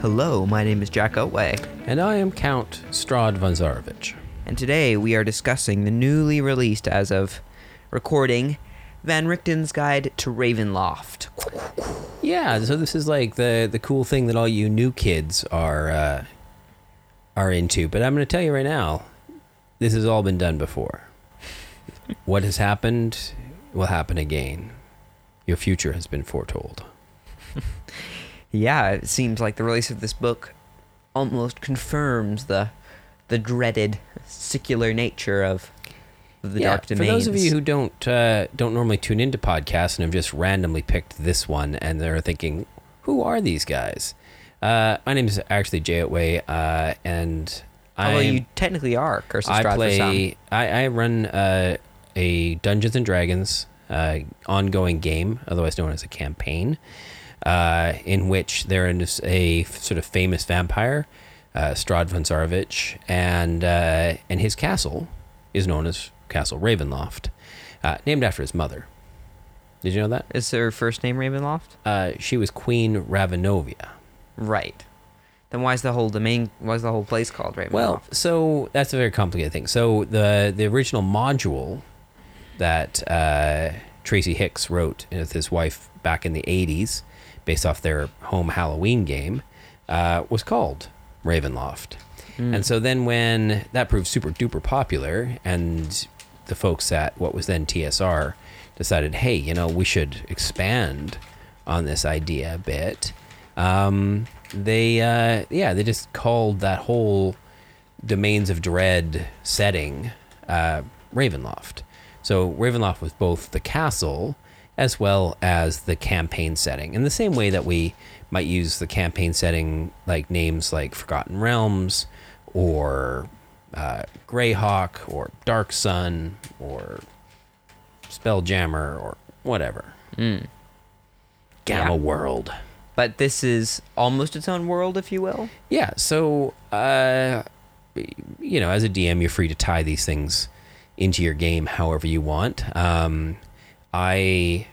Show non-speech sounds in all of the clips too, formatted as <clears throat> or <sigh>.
Hello, my name is Jack Otway, And I am Count Strahd von Zarovich. and today we are discussing the newly released, as of recording, Van Richten's Guide to Ravenloft. Yeah, so this is like the the cool thing that all you new kids are uh, are into. But I'm going to tell you right now, this has all been done before. what has happened will happen again. Your future has been foretold. <laughs> Yeah, it seems like the release of this book almost confirms the the dreaded secular nature of the yeah, Dark for those of you who don't uh, don't normally tune into podcasts and have just randomly picked this one and they're thinking, who are these guys? Uh, my name is actually Jay Otway, uh, and I'm- you technically are Curse I Strahd for some. play. I, I run uh, a Dungeons and Dragons uh, ongoing game, otherwise known as a campaign, uh, in which there is a sort of famous vampire, uh, Strahd von Zarovich, and uh, and his castle is known as Castle Ravenloft, uh, named after his mother. Did you know that? Is her first name Ravenloft? Uh, she was Queen Ravenovia. Right. Then why is the whole domain? Why is the whole place called Ravenloft? Well, so that's a very complicated thing. So the the original module that uh, Tracy Hicks wrote with his wife back in the '80s, based off their home Halloween game, uh, was called Ravenloft. And so then when that proved super duper popular, and the folks at what was then TSR decided, hey, you know, we should expand on this idea a bit. Um, they, uh, yeah, they just called that whole Domains of Dread setting uh, Ravenloft. So Ravenloft was both the castle as well as the campaign setting. In the same way that we might use the campaign setting like names like Forgotten Realms or uh, Greyhawk or Dark Sun or Spelljammer or whatever. Gamma Yeah. World. but this is almost its own world, if you will. Yeah, so uh, you know, as a DM, you're free to tie these things into your game however you want. Um, I,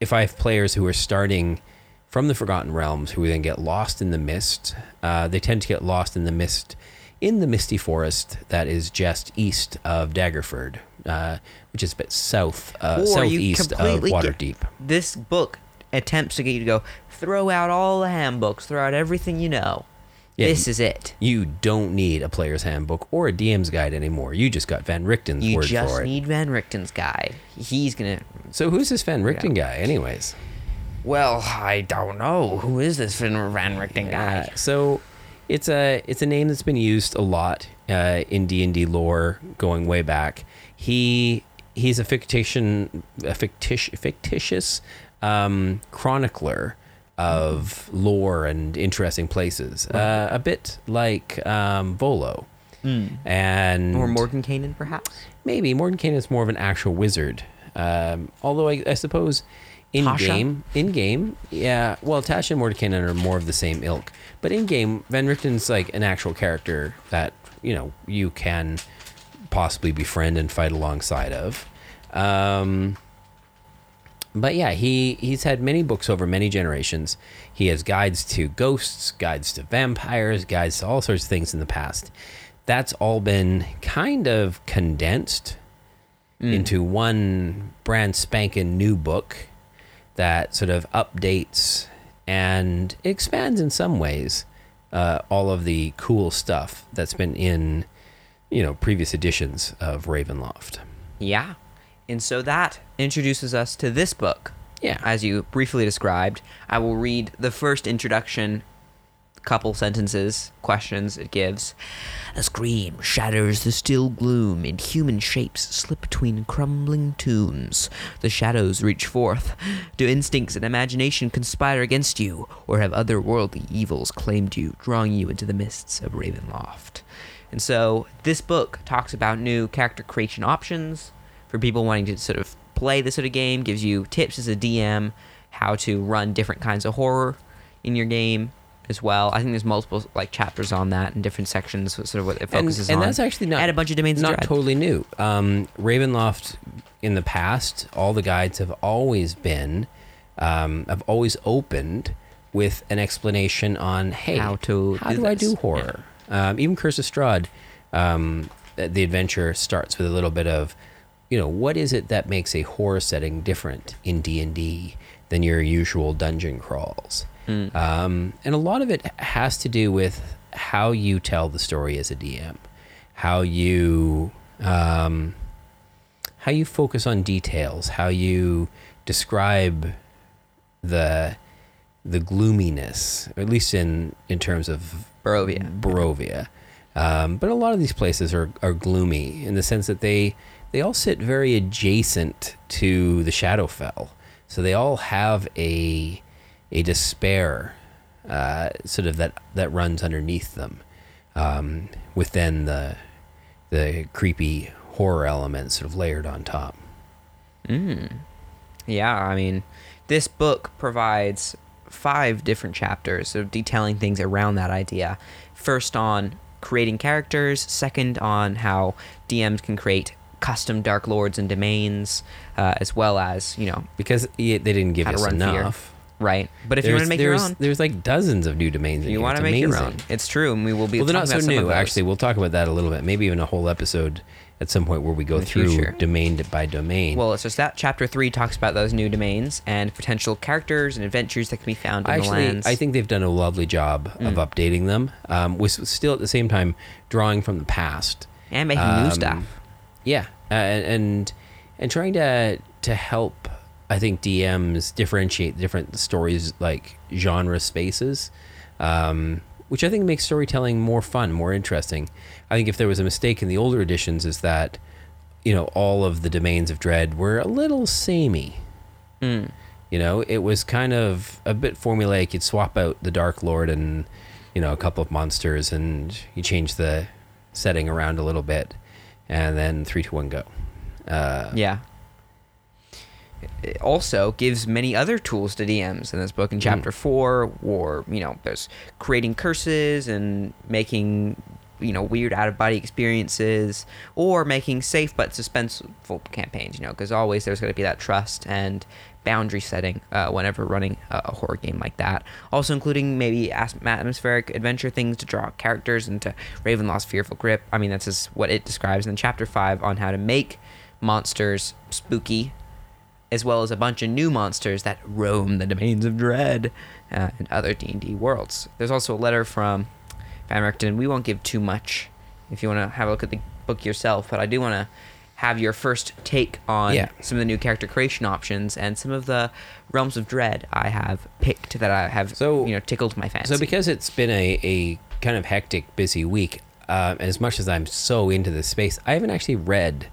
if I have players who are starting from the Forgotten Realms who then get lost in the mist, uh, they tend to get lost in the mist in the misty forest that is just east of Daggerford, uh, which is a bit south, uh, Or southeast of completely get- Waterdeep. This book attempts to get you to go throw out all the handbooks, throw out everything you know. Yeah, this is it. You don't need a player's handbook or a DM's guide anymore. You just got Van Richten's You word just for it. need Van Richten's guide. He's gonna. So who's this Van Richten guy, anyways? Well, I don't know. Who is this Van Van Richten guy? So it's a it's a name that's been used a lot uh, in D and D lore going way back. He he's a fictitious a fictitious fictitious um, chronicler of lore and interesting places. Uh, a bit like um, Volo. And Or Mordenkainen, perhaps? Maybe Mordenkainen is more of an actual wizard. Um, although I, I suppose in Tasha? game, in game, yeah. Well, Tasha and Mordenkainen are more of the same ilk, but in game, Van Richten's like an actual character that you know you can possibly befriend and fight alongside of. Um, but yeah, he he's had many books over many generations. He has guides to ghosts, guides to vampires, guides to all sorts of things in the past. That's all been kind of condensed into one brand spanking new book that sort of updates and expands in some ways uh, all of the cool stuff that's been in you know previous editions of Ravenloft. Yeah. And so that introduces us to this book. Yeah. As you briefly described, I will read the first introduction, couple sentences, questions it gives. A scream shatters the still gloom, and human shapes slip between crumbling tombs. The shadows reach forth. Do instincts and imagination conspire against you, or have otherworldly evils claimed you, drawing you into the mists of Ravenloft? And so this book talks about new character creation options for people wanting to sort of play this sort of game, gives you tips as a DM how to run different kinds of horror in your game as well. I think there's multiple like chapters on that and different sections, sort of what it focuses and on. And that's actually not and a bunch of domains not totally new. Um, Ravenloft in the past, all the guides have always been, um, have always opened with an explanation on hey, How to how do do, I do horror? Um, even Curse of Strahd, um, the the adventure starts with a little bit of, you know, what is it that makes a horror setting different in D and D than your usual dungeon crawls? Um, and a lot of it has to do with how you tell the story as a DM, how you um, how you focus on details, how you describe the the gloominess, at least in in terms of Barovia. Barovia. Um, but a lot of these places are, are gloomy in the sense that they they all sit very adjacent to the Shadowfell, so they all have a a despair uh, sort of that that runs underneath them, um, within the the creepy horror elements sort of layered on top. Yeah, I mean, this book provides five different chapters of detailing things around that idea. First on creating characters, second on how DMs can create custom dark lords and domains, uh, as well as, you know, Because they didn't give us enough. Right. But if you want to make your there's, own, there's like dozens of new domains. in you here. want to It's make your amazing. own. It's true, and we will be Well, they're not talking so about some of new. those. Actually, we'll talk about that a little bit. Maybe even a whole episode at some point where we go the through future. domain by domain. Well, it's just that chapter three talks about those new domains and potential characters and adventures that can be found in the Actually, lands. I think they've done a lovely job of Mm. updating them, um, with still at the same time drawing from the past. and making new Um, stuff. Yeah, uh, and and trying to to help, I think DMs differentiate different stories like genre spaces, um, which I think makes storytelling more fun, more interesting. I think if there was a mistake in the older editions, is that you know all of the domains of dread were a little samey. Mm. You know, it was kind of a bit formulaic. You'd swap out the Dark Lord and you know a couple of monsters, and you change the setting around a little bit, and then three, two, one, go. Uh, Yeah. Also gives many other tools to DMs in this book. In chapter four, or you know, there's creating curses and making you know weird out of body experiences, or making safe but suspenseful campaigns. You know, because always there's going to be that trust and boundary setting uh, whenever running a, a horror game like that. Also including maybe atmospheric adventure things to draw characters into Ravenloft's fearful grip. I mean, that's just what it describes in chapter five on how to make monsters spooky as well as a bunch of new monsters that roam the domains of dread uh, and other D&D worlds. There's also a letter from Van Richten. We won't give too much if you want to have a look at the book yourself, but I do want to have your first take on Yeah. some of the new character creation options and some of the realms of dread I have picked that I have So- you know tickled my fancy. So because it's been a, a kind of hectic, busy week, uh, as much as I'm so into this space, I haven't actually read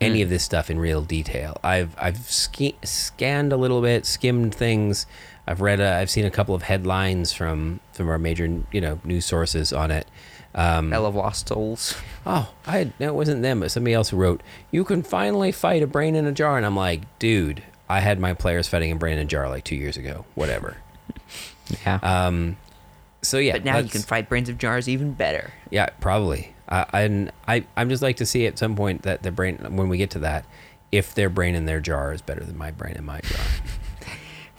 any of this stuff in real detail. I've I've ski- scanned a little bit, skimmed things. I've read. A, I've seen a couple of headlines from from our major you know news sources on it. Um, Bell of Lost Souls. oh, I had, no, it wasn't them, but somebody else who wrote, "You can finally fight a brain in a jar," and I'm like, dude, I had my players fighting a brain in a jar like two years ago. Whatever. <laughs> Yeah. Um, so yeah, but now you can fight brains of jars even better. Yeah, probably. I and I I'm just like to see at some point that the brain when we get to that, if their brain in their jar is better than my brain in my jar. <laughs>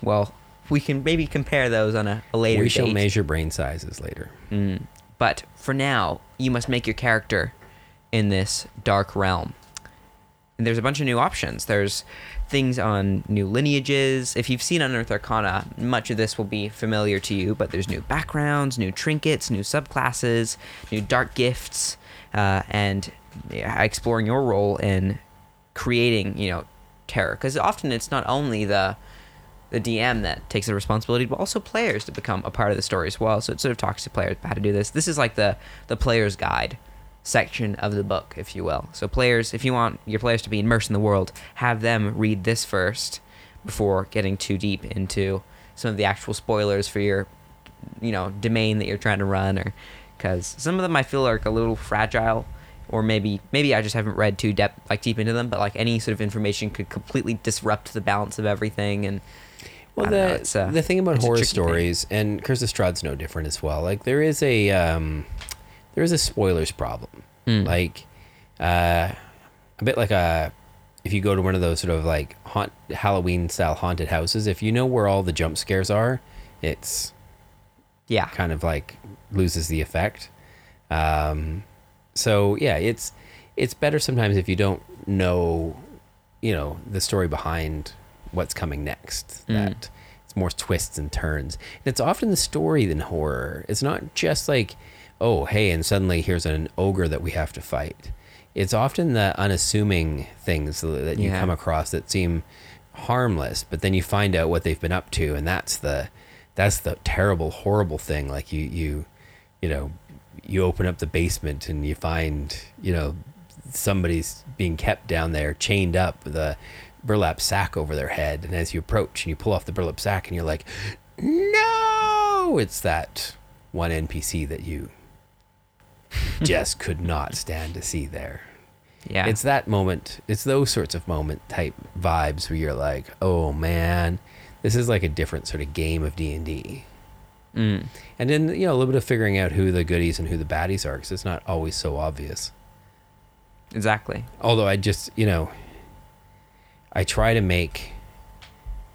Well, we can maybe compare those on a, a later we shall date. measure brain sizes later. Mm. But for now, you must make your character in this dark realm. And there's a bunch of new options. There's things on new lineages. If you've seen Unearthed Arcana, much of this will be familiar to you, but there's new backgrounds, new trinkets, new subclasses, new dark gifts, uh, and exploring your role in creating, you know, terror. Because often it's not only the the DM that takes the responsibility, but also players to become a part of the story as well. So it sort of talks to players about how to do this. This is like the the player's guide section of the book, if you will. So players, if you want your players to be immersed in the world, have them read this first before getting too deep into some of the actual spoilers for your, you know, domain that you're trying to run, or because some of them I feel like a little fragile or maybe maybe I just haven't read too depth like deep into them. But like any sort of information could completely disrupt the balance of everything. And Well, don't know, the the thing about horror tricky thing. stories, and Curse of Strahd's no different as well. Like there is a um, there is a spoilers problem. Mm. Like uh, a bit like a if you go to one of those sort of like haunt Halloween style haunted houses, if you know where all the jump scares are, it's yeah, kind of like loses the effect. Um, so yeah, it's it's better sometimes if you don't know, you know, the story behind what's coming next. Mm. That it's more twists and turns. And it's often the story than horror. It's not just like, oh hey, and suddenly here's an ogre that we have to fight. It's often the unassuming things that you Yeah. come across that seem harmless, but then you find out what they've been up to, and that's the that's the terrible, horrible thing. Like you you you know you open up the basement and you find you know somebody's being kept down there chained up with a burlap sack over their head and as you approach and you pull off the burlap sack and you're like no it's that one npc that you <laughs> just could not stand to see there yeah. it's that moment it's those sorts of moment type vibes where you're like oh man this is like a different sort of game of d&d Mm. and then you know a little bit of figuring out who the goodies and who the baddies are because it's not always so obvious exactly. although i just you know i try to make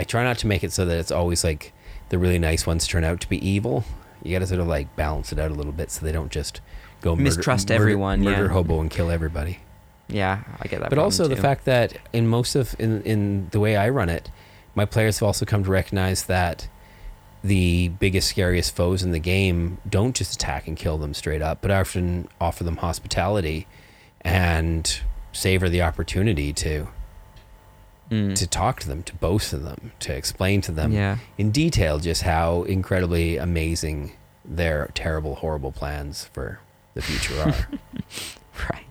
i try not to make it so that it's always like the really nice ones turn out to be evil you gotta sort of like balance it out a little bit so they don't just go murder, Mistrust murder- everyone, murder yeah. hobo and kill everybody Yeah, I get that. but also the fact that in most of in in the way I run it, my players have also come to recognize that the biggest scariest foes in the game don't just attack and kill them straight up, but often offer them hospitality and savor the opportunity to Mm. to talk to them, to boast to them, to explain to them Yeah. in detail just how incredibly amazing their terrible, horrible plans for the future are. <laughs> Right.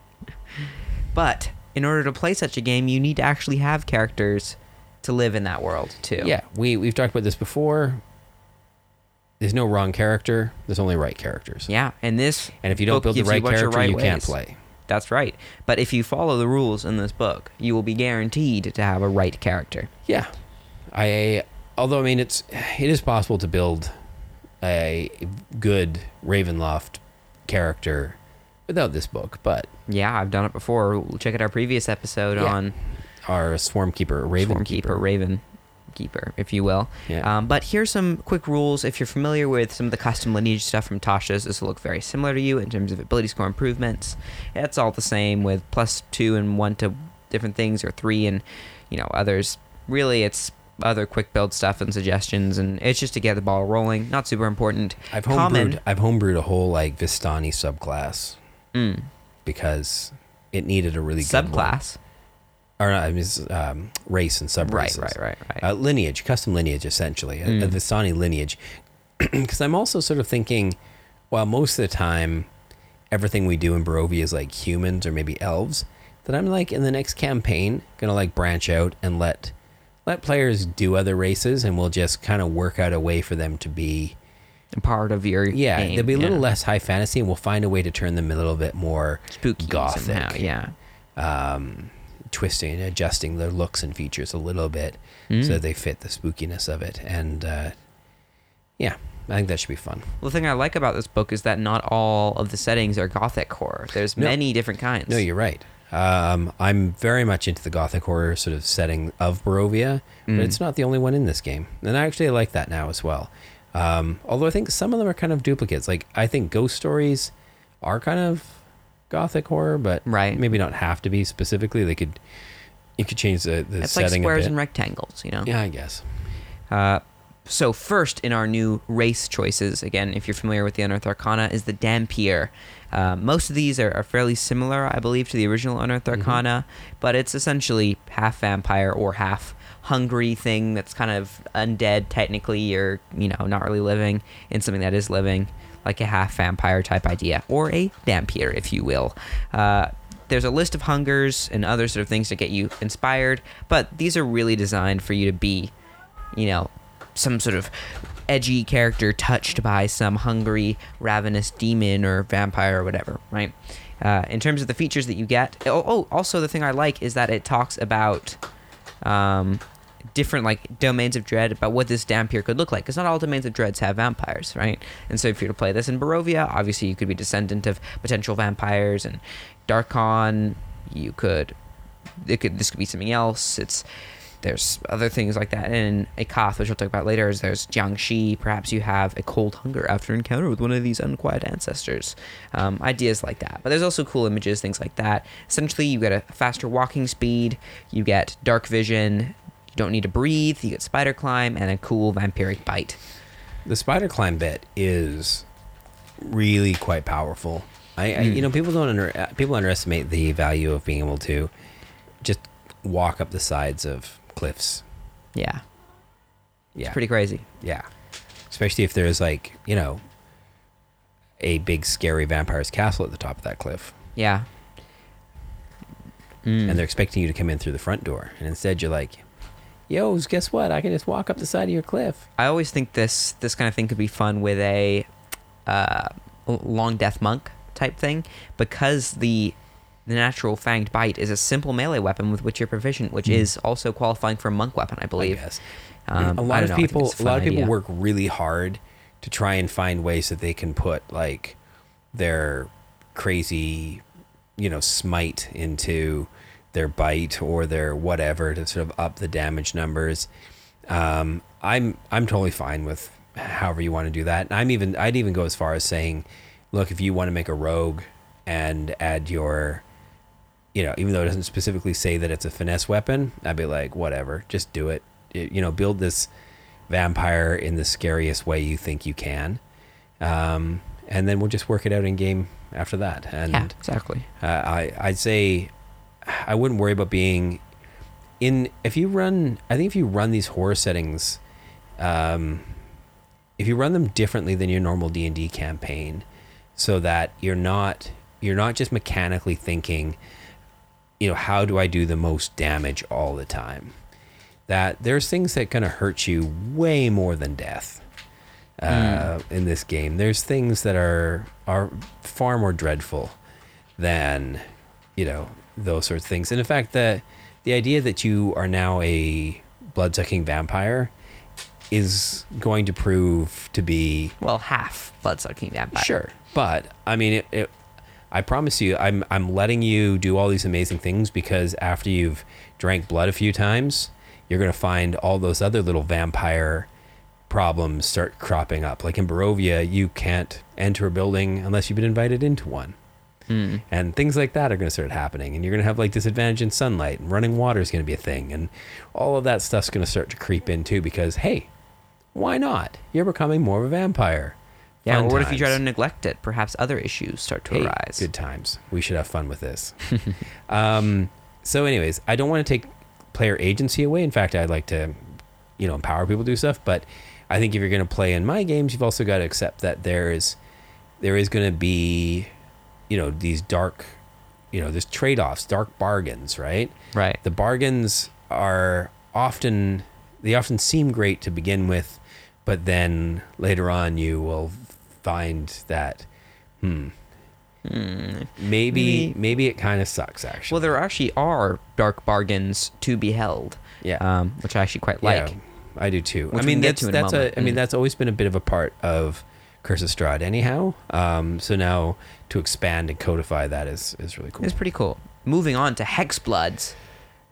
But in order to play such a game, you need to actually have characters to live in that world too. Yeah, we we've talked about this before. There's no wrong character. There's only right characters. Yeah, and this And if you don't build the you right of character, right you can't play. That's right. But if you follow the rules in this book, you will be guaranteed to have a right character. Yeah, I. Although I mean, it's it is possible to build a good Ravenloft character without this book, but Yeah, I've done it before. Check out our previous episode Yeah. on our Swarm Keeper, Raven Swarm Keeper, Raven Keeper, if you will. Yeah. Um, but here's some quick rules. If you're familiar with some of the custom lineage stuff from Tasha's, this will look very similar to you in terms of ability score improvements. It's all the same with plus two and one to different things, or three and you know others. Really, it's other quick build stuff and suggestions, and it's just to get the ball rolling. Not super important. I've Common- homebrewed. I've homebrewed a whole like Vistani subclass Mm. because it needed a really good subclass. Or not, I mean, um, race and sub Right, right, right, right. Uh, lineage, custom lineage, essentially, a, a Mm. Vistani lineage. <clears throat> Because I'm also sort of thinking, well, most of the time, everything we do in Barovia is like humans or maybe elves. That I'm like in the next campaign gonna like branch out and let let players do other races, and we'll just kind of work out a way for them to be part of your yeah, game, they'll be a little yeah. less high fantasy, and we'll find a way to turn them a little bit more spooky gothic. somehow. Yeah. um, twisting and adjusting their looks and features a little bit Mm. so they fit the spookiness of it. And uh, yeah, I think that should be fun. Well, the thing I like about this book is that not all of the settings are gothic horror. There's No. many different kinds. No, you're right. Um, I'm very much into the gothic horror sort of setting of Barovia, Mm. but it's not the only one in this game. And I actually like that now as well. Um, although I think some of them are kind of duplicates. Like I think ghost stories are kind of gothic horror, but Right. maybe not have to be specifically. They could you could change the, the it's like setting a squares and rectangles, you know. yeah, I guess. Uh, so first in our new race choices, again, if you're familiar with the Unearthed Arcana, is the Dhampir. Uh, most of these are, are fairly similar, I believe, to the original Unearthed Mm-hmm. Arcana, but it's essentially half vampire or half hungry thing that's kind of undead technically, or you know, not really living in something that is living, like a half vampire type idea, or a Dhampir, if you will. Uh, there's a list of hungers and other sort of things to get you inspired, but these are really designed for you to be you know, some sort of edgy character touched by some hungry, ravenous demon or vampire or whatever, right? Uh, in terms of the features that you get, oh, oh, also the thing I like is that it talks about um, different like domains of dread about what this Dhampir could look like. Because not all domains of dreads have vampires, right? And so if you were to play this in Barovia, obviously you could be descendant of potential vampires and Darkon. You could, it could this could be something else. It's there's other things like that And in Akath, which we'll talk about later. Is there's Jiangshi. Perhaps you have a cold hunger after encounter with one of these unquiet ancestors. Um, ideas like that. But there's also cool images, things like that. Essentially, you get a faster walking speed. You get dark vision. You don't need to breathe. You get spider climb and a cool vampiric bite. The spider climb bit is really quite powerful. I, I you know people don't under, uh, people underestimate the value of being able to just walk up the sides of cliffs. Yeah, Yeah, it's pretty crazy. Yeah, especially if there's like you know a big scary vampire's castle at the top of that cliff, Yeah. Mm. and they're expecting you to come in through the front door, and instead you're like, "Yo, guess what? I can just walk up the side of your cliff." I always think this this kind of thing could be fun with a uh, long death monk type thing because the the natural fanged bite is a simple melee weapon with which you're proficient, which is also qualifying for a monk weapon, I I believe. guess. Um, a I lot of know, people, it's a lot of people idea. work really hard to try and find ways that they can put like their crazy, you know, smite into their bite or their whatever to sort of up the damage numbers. Um, I'm I'm totally fine with however you want to do that. And I'm even I'd even go as far as saying, look, if you want to make a rogue and add your you know, even though it doesn't specifically say that it's a finesse weapon, I'd be like, whatever, just do it. It- you know, build this vampire in the scariest way you think you can, um, and then we'll just work it out in game after that. And yeah, exactly. uh, I I'd say I wouldn't worry about being in if you run. I think if you run these horror settings, um, if you run them differently than your normal D and D campaign, so that you're not you're not just mechanically thinking, you know, how do I do the most damage all the time? That there's things that gonna hurt you way more than death uh, in this game. There's things that are are far more dreadful than you know those sorts of things. And in fact, the the idea that you are now a blood sucking vampire is going to prove to be Well, half blood sucking vampire. Sure, but I mean, it, it, I promise you, I'm I'm letting you do all these amazing things because after you've drank blood a few times, you're gonna find all those other little vampire problems start cropping up. Like in Barovia, you can't enter a building unless you've been invited into one. Mm. And things like that are going to start happening, and you're going to have like disadvantage in sunlight, and running water is going to be a thing, and all of that stuff's going to start to creep in too. Because hey, why not? You're becoming more of a vampire. Yeah, Fun or what if you try to neglect it? Perhaps other issues start to Hey, arise. Good times. We should have fun with this. <laughs> um, so, anyways, I don't want to take player agency away. In fact, I'd like to, you know, empower people to do stuff. But I think if you're going to play in my games, you've also got to accept that there's there is going to be, you know, these dark, you know, there's trade offs, dark bargains, right? Right. The bargains are often they often seem great to begin with, but then later on you will find that, hmm, maybe Maybe- maybe it kind of sucks actually. Well, there actually are dark bargains to be held. Yeah. Um, which I actually quite like. Yeah, I do too. I mean, that's a that's a. I mean, Mm. that's always been a bit of a part of Curse of Strahd, anyhow. Um, so now to expand and codify that is is really cool. It's pretty cool. Moving on to Hexbloods,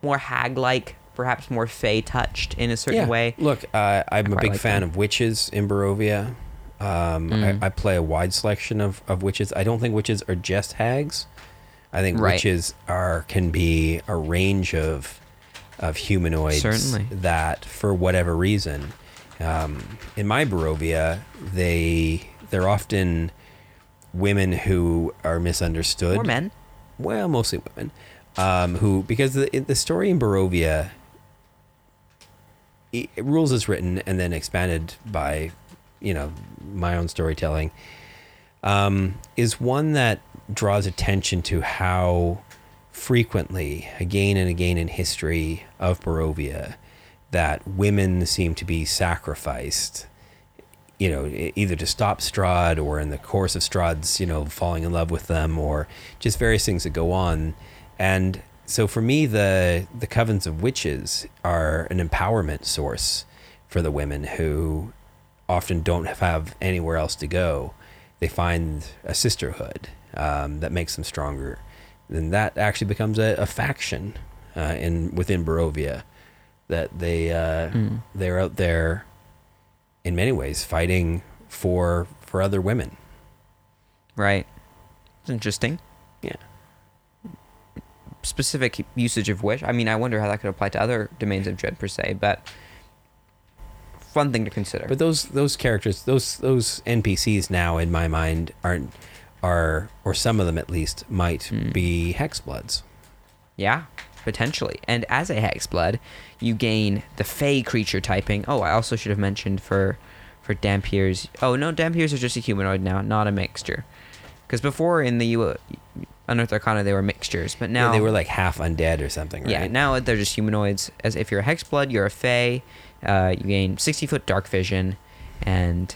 more hag-like, perhaps more fey touched in a certain yeah. way. Look, uh, I'm a big like fan them. of witches in Barovia. Um, Mm. I, I play a wide selection of, of witches. I don't think witches are just hags. I think Right. witches are can be a range of of humanoids Certainly. that, for whatever reason, um, in my Barovia, they they're often women who are misunderstood Or men. well, mostly women, um, who because the the story in Barovia, i rules is written and then expanded by, you know, my own storytelling, um, is one that draws attention to how frequently, again and again in history of Barovia, that women seem to be sacrificed you know, either to stop Strahd or in the course of Strahd's, you know, falling in love with them or just various things that go on. And so for me, the the covens of witches are an empowerment source for the women who often don't have anywhere else to go. They find a sisterhood um, that makes them stronger. Then that actually becomes a, a faction uh, in within Barovia that they uh, they're out there in many ways fighting for for other women. Right. It's interesting. Yeah. Specific usage of wish. I mean, I wonder how that could apply to other domains of dread per se, but fun thing to consider. But those those characters, those those NPCs now in my mind aren't are or some of them at least might hmm. be hexbloods. Yeah, potentially. And as a hexblood, you gain the Fey creature typing. Oh, I also should have mentioned for for Dhampirs. Oh no, Dhampirs are just a humanoid now, not a mixture. Because before in the U- Unearthed Arcana they were mixtures, but now Yeah, they were like half undead or something, right? Yeah, now they're just humanoids. As if you're a hexblood, you're a Fey. Uh, you gain 60 foot dark vision, and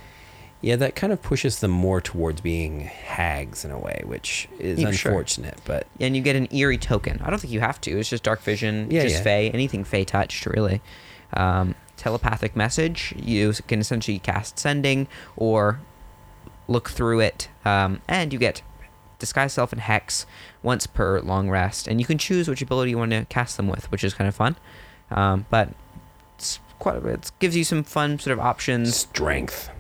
Yeah, that kind of pushes them more towards being hags in a way, which is Yeah, sure. unfortunate. But and you get an eerie token. I don't think you have to. It's just dark vision, Yeah, just yeah. Fey, anything Fey touched, really. Um, telepathic message. You can essentially cast sending or look through it, um, and you get disguise self and hex once per long rest, and you can choose which ability you want to cast them with, which is kind of fun. Um, but it's quite it gives you some fun sort of options. strength.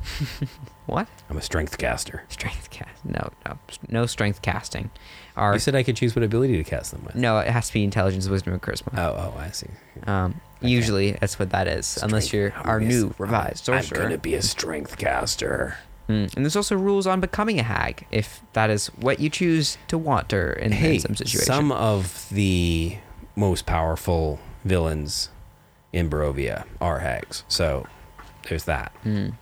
<laughs> What? I'm a strength caster. Strength cast? No, no, no strength casting. Our You said I could choose what ability to cast them with. no, it has to be intelligence, wisdom, and charisma. Oh, oh, I see. Um, Usually, that's what that is, unless you're I'm our a- new revised I'm sorcerer. gonna be a strength caster. Mm, And there's also rules on becoming a hag, if that is what you choose to want, or in, in some situation. some of the most powerful villains in Barovia are hags. So there's that. Mm.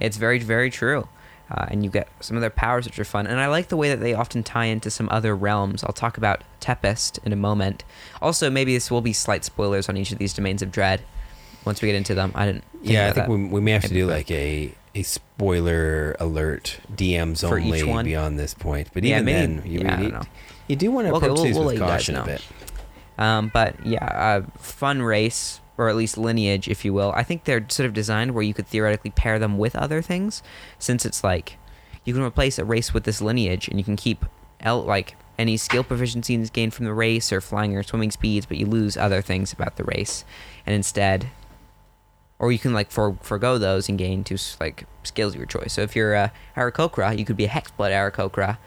It's very, very true. Uh, and you get some of their powers, which are fun. And I like the way that they often tie into some other realms. I'll talk about Tepest in a moment. Also, maybe this will be slight spoilers on each of these domains of dread once we get into them. I didn't. Yeah, I think we, we may have to do like a a spoiler alert DMs For only beyond this point. But Yeah, even maybe- then, you, yeah, I you, don't know. you do want to Okay, approach we'll- these we'll with let you guys caution a bit. Um, but yeah, a fun race, or at least lineage, if you will. I think they're sort of designed where you could theoretically pair them with other things, since it's like you can replace a race with this lineage, and you can keep like any skill proficiencies gained from the race or flying or swimming speeds, but you lose other things about the race, and instead. Or you can like for forego those and gain two like skills of your choice. So if you're a Aarakocra, you could be a Hexblood Aarakocra,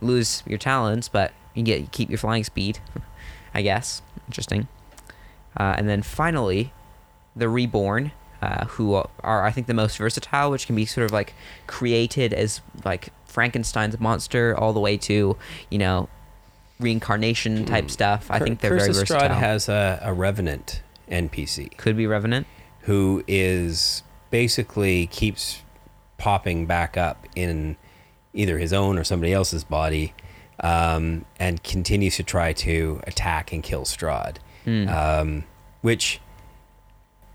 lose your talents, but you get keep your flying speed. <laughs> I guess. Interesting. Uh, and then finally, the Reborn, uh, who are I think the most versatile, which can be sort of like created as like Frankenstein's monster, all the way to you know reincarnation type stuff. I Cur- think they're Curse very of Strahd versatile. has a, a revenant NPC Could be Revenant. who is basically keeps popping back up in either his own or somebody else's body um, and continues to try to attack and kill Strahd. Hmm. um, which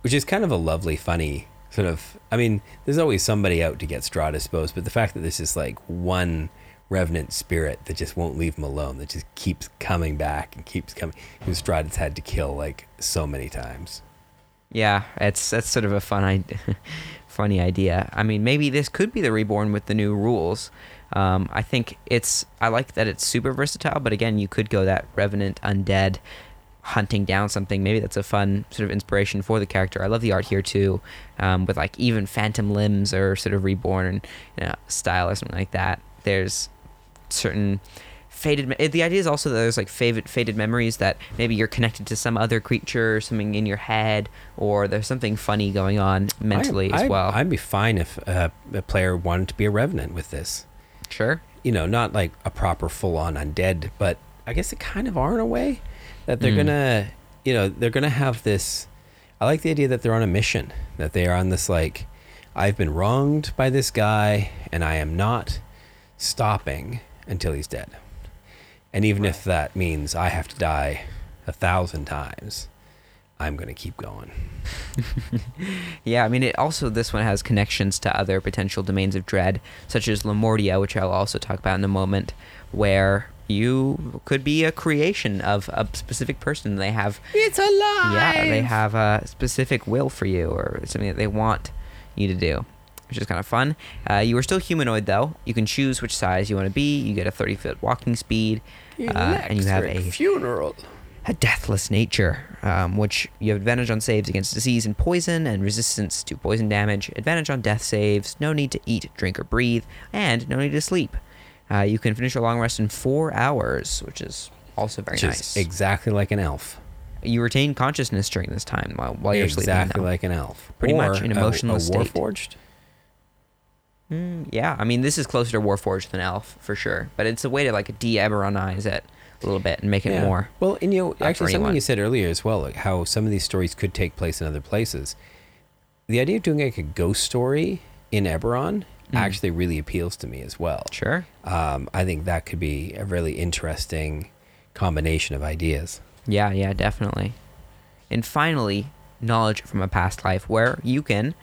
which is kind of a lovely, funny sort of. I mean, there's always somebody out to get Strahd, I suppose, but the fact that this is like one revenant spirit that just won't leave him alone, that just keeps coming back and keeps coming, who Strahd has had to kill like so many times. Yeah, it's that's sort of a fun idea, <laughs> funny idea. I mean, maybe this could be the reborn with the new rules. Um, I think it's I like that it's super versatile, but again, you could go that revenant undead hunting down something. Maybe that's a fun sort of inspiration for the character. I love the art here too, um, with like even phantom limbs or sort of reborn you know, style or something like that. There's certain faded. me- The idea is also that there's like faded faded memories that maybe you're connected to some other creature, or something in your head, or there's something funny going on mentally I, as I'd- well. I'd be fine if uh, a player wanted to be a revenant with this. sure. you know, not like a proper full on undead, but I guess they kind of are in a way that they're Mm. gonna, you know, they're gonna have this. I like the idea that they're on a mission, that they are on this like, I've been wronged by this guy, and I am not stopping until he's dead. And even if that means I have to die a thousand times, I'm gonna keep going. <laughs> Yeah, I mean, it also this one has connections to other potential domains of dread, such as Lamordia, which I'll also talk about in a moment, where you could be a creation of a specific person. They have, It's alive. yeah, they have a specific will for you or something that they want you to do, which is kind of fun. Uh, you are still humanoid though. You can choose which size you want to be. You get a 30 foot walking speed, uh, and you have a funeral. a deathless nature, um, which you have advantage on saves against disease and poison, and resistance to poison damage, advantage on death saves, no need to eat, drink, or breathe, and no need to sleep. Uh, you can finish a long rest in four hours, which is also very Which nice. exactly like an elf. you retain consciousness during this time while, while you're sleeping. exactly like an elf. Pretty Or much an a- emotionless a, state. warforged. Mm, yeah, I mean, this is closer to Warforged than Elf for sure, but it's a way to like de-Eberonize it a little bit and make it more. Well, and you know, actually, something anyone. you said earlier as well, like how some of these stories could take place in other places. The idea of doing like a ghost story in Eberron Mm. actually really appeals to me as well. Sure. Um, I think that could be a really interesting combination of ideas. Yeah, yeah, definitely. And finally, knowledge from a past life where you can,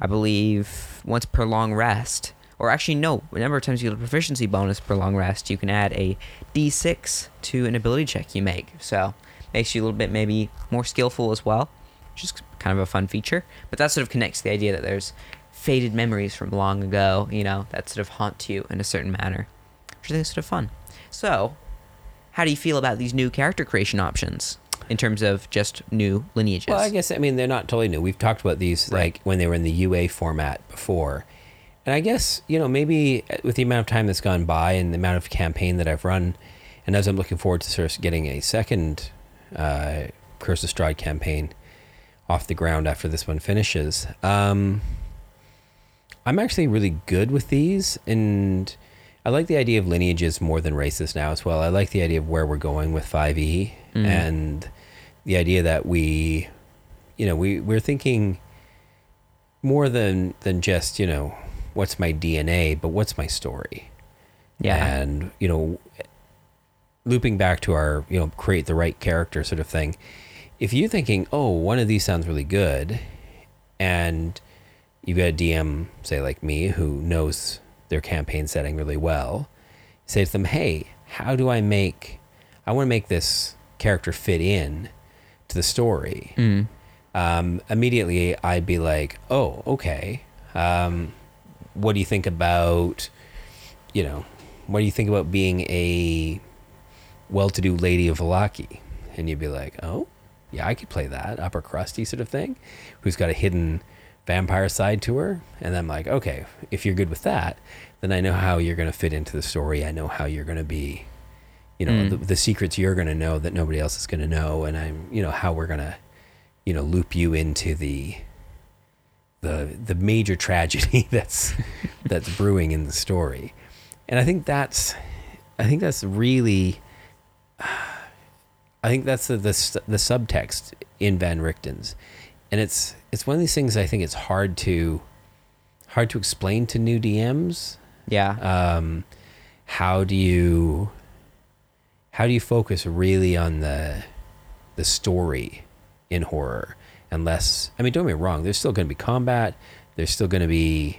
I believe, once per long rest, or actually, no, a number of times you get a proficiency bonus per long rest, you can add a d6 to an ability check you make. So, makes you a little bit maybe more skillful as well, which is kind of a fun feature. But that sort of connects to the idea that there's faded memories from long ago, you know, that sort of haunt you in a certain manner, which I think is sort of fun. So, how do you feel about these new character creation options in terms of just new lineages? Well, I guess I mean they're not totally new. We've talked about these Right. like when they were in the UA format before, and I guess you know maybe with the amount of time that's gone by and the amount of campaign that I've run, and as I'm looking forward to sort of getting a second uh, Curse of Strahd campaign off the ground after this one finishes, um, I'm actually really good with these, and I like the idea of lineages more than races now as well. I like the idea of where we're going with 5e Mhm. and the idea that we, you know, we we're thinking more than than just you know what's my DNA, but what's my story. yeah. And you know, looping back to our you know create the right character sort of thing. If you're thinking, oh, one of these sounds really good, and you've got a DM, say like me, who knows their campaign setting really well, say to them, hey, how do I make? I want to make this character fit in to the story Mm. um, immediately I'd be like, oh, okay. Um, what do you think about, you know, what do you think about being a well-to-do lady of Vallaki? And you'd be like, oh, yeah, I could play that upper crusty sort of thing, who's got a hidden vampire side to her. And I'm like, okay, if you're good with that, then I know how you're going to fit into the story. I know how you're going to be, you know, Mm. the, the secrets you're going to know that nobody else is going to know, and I'm, you know, how we're going to you know loop you into the the the major <laughs> tragedy that's that's brewing in the story and i think that's i think that's really <sighs> i think that's the the, the subtext in van richten's and it's it's one of these things i think it's hard to hard to explain to new dms Yeah. um, how do you how do you focus really on the the story in horror unless i mean don't get me wrong there's still going to be combat there's still going to be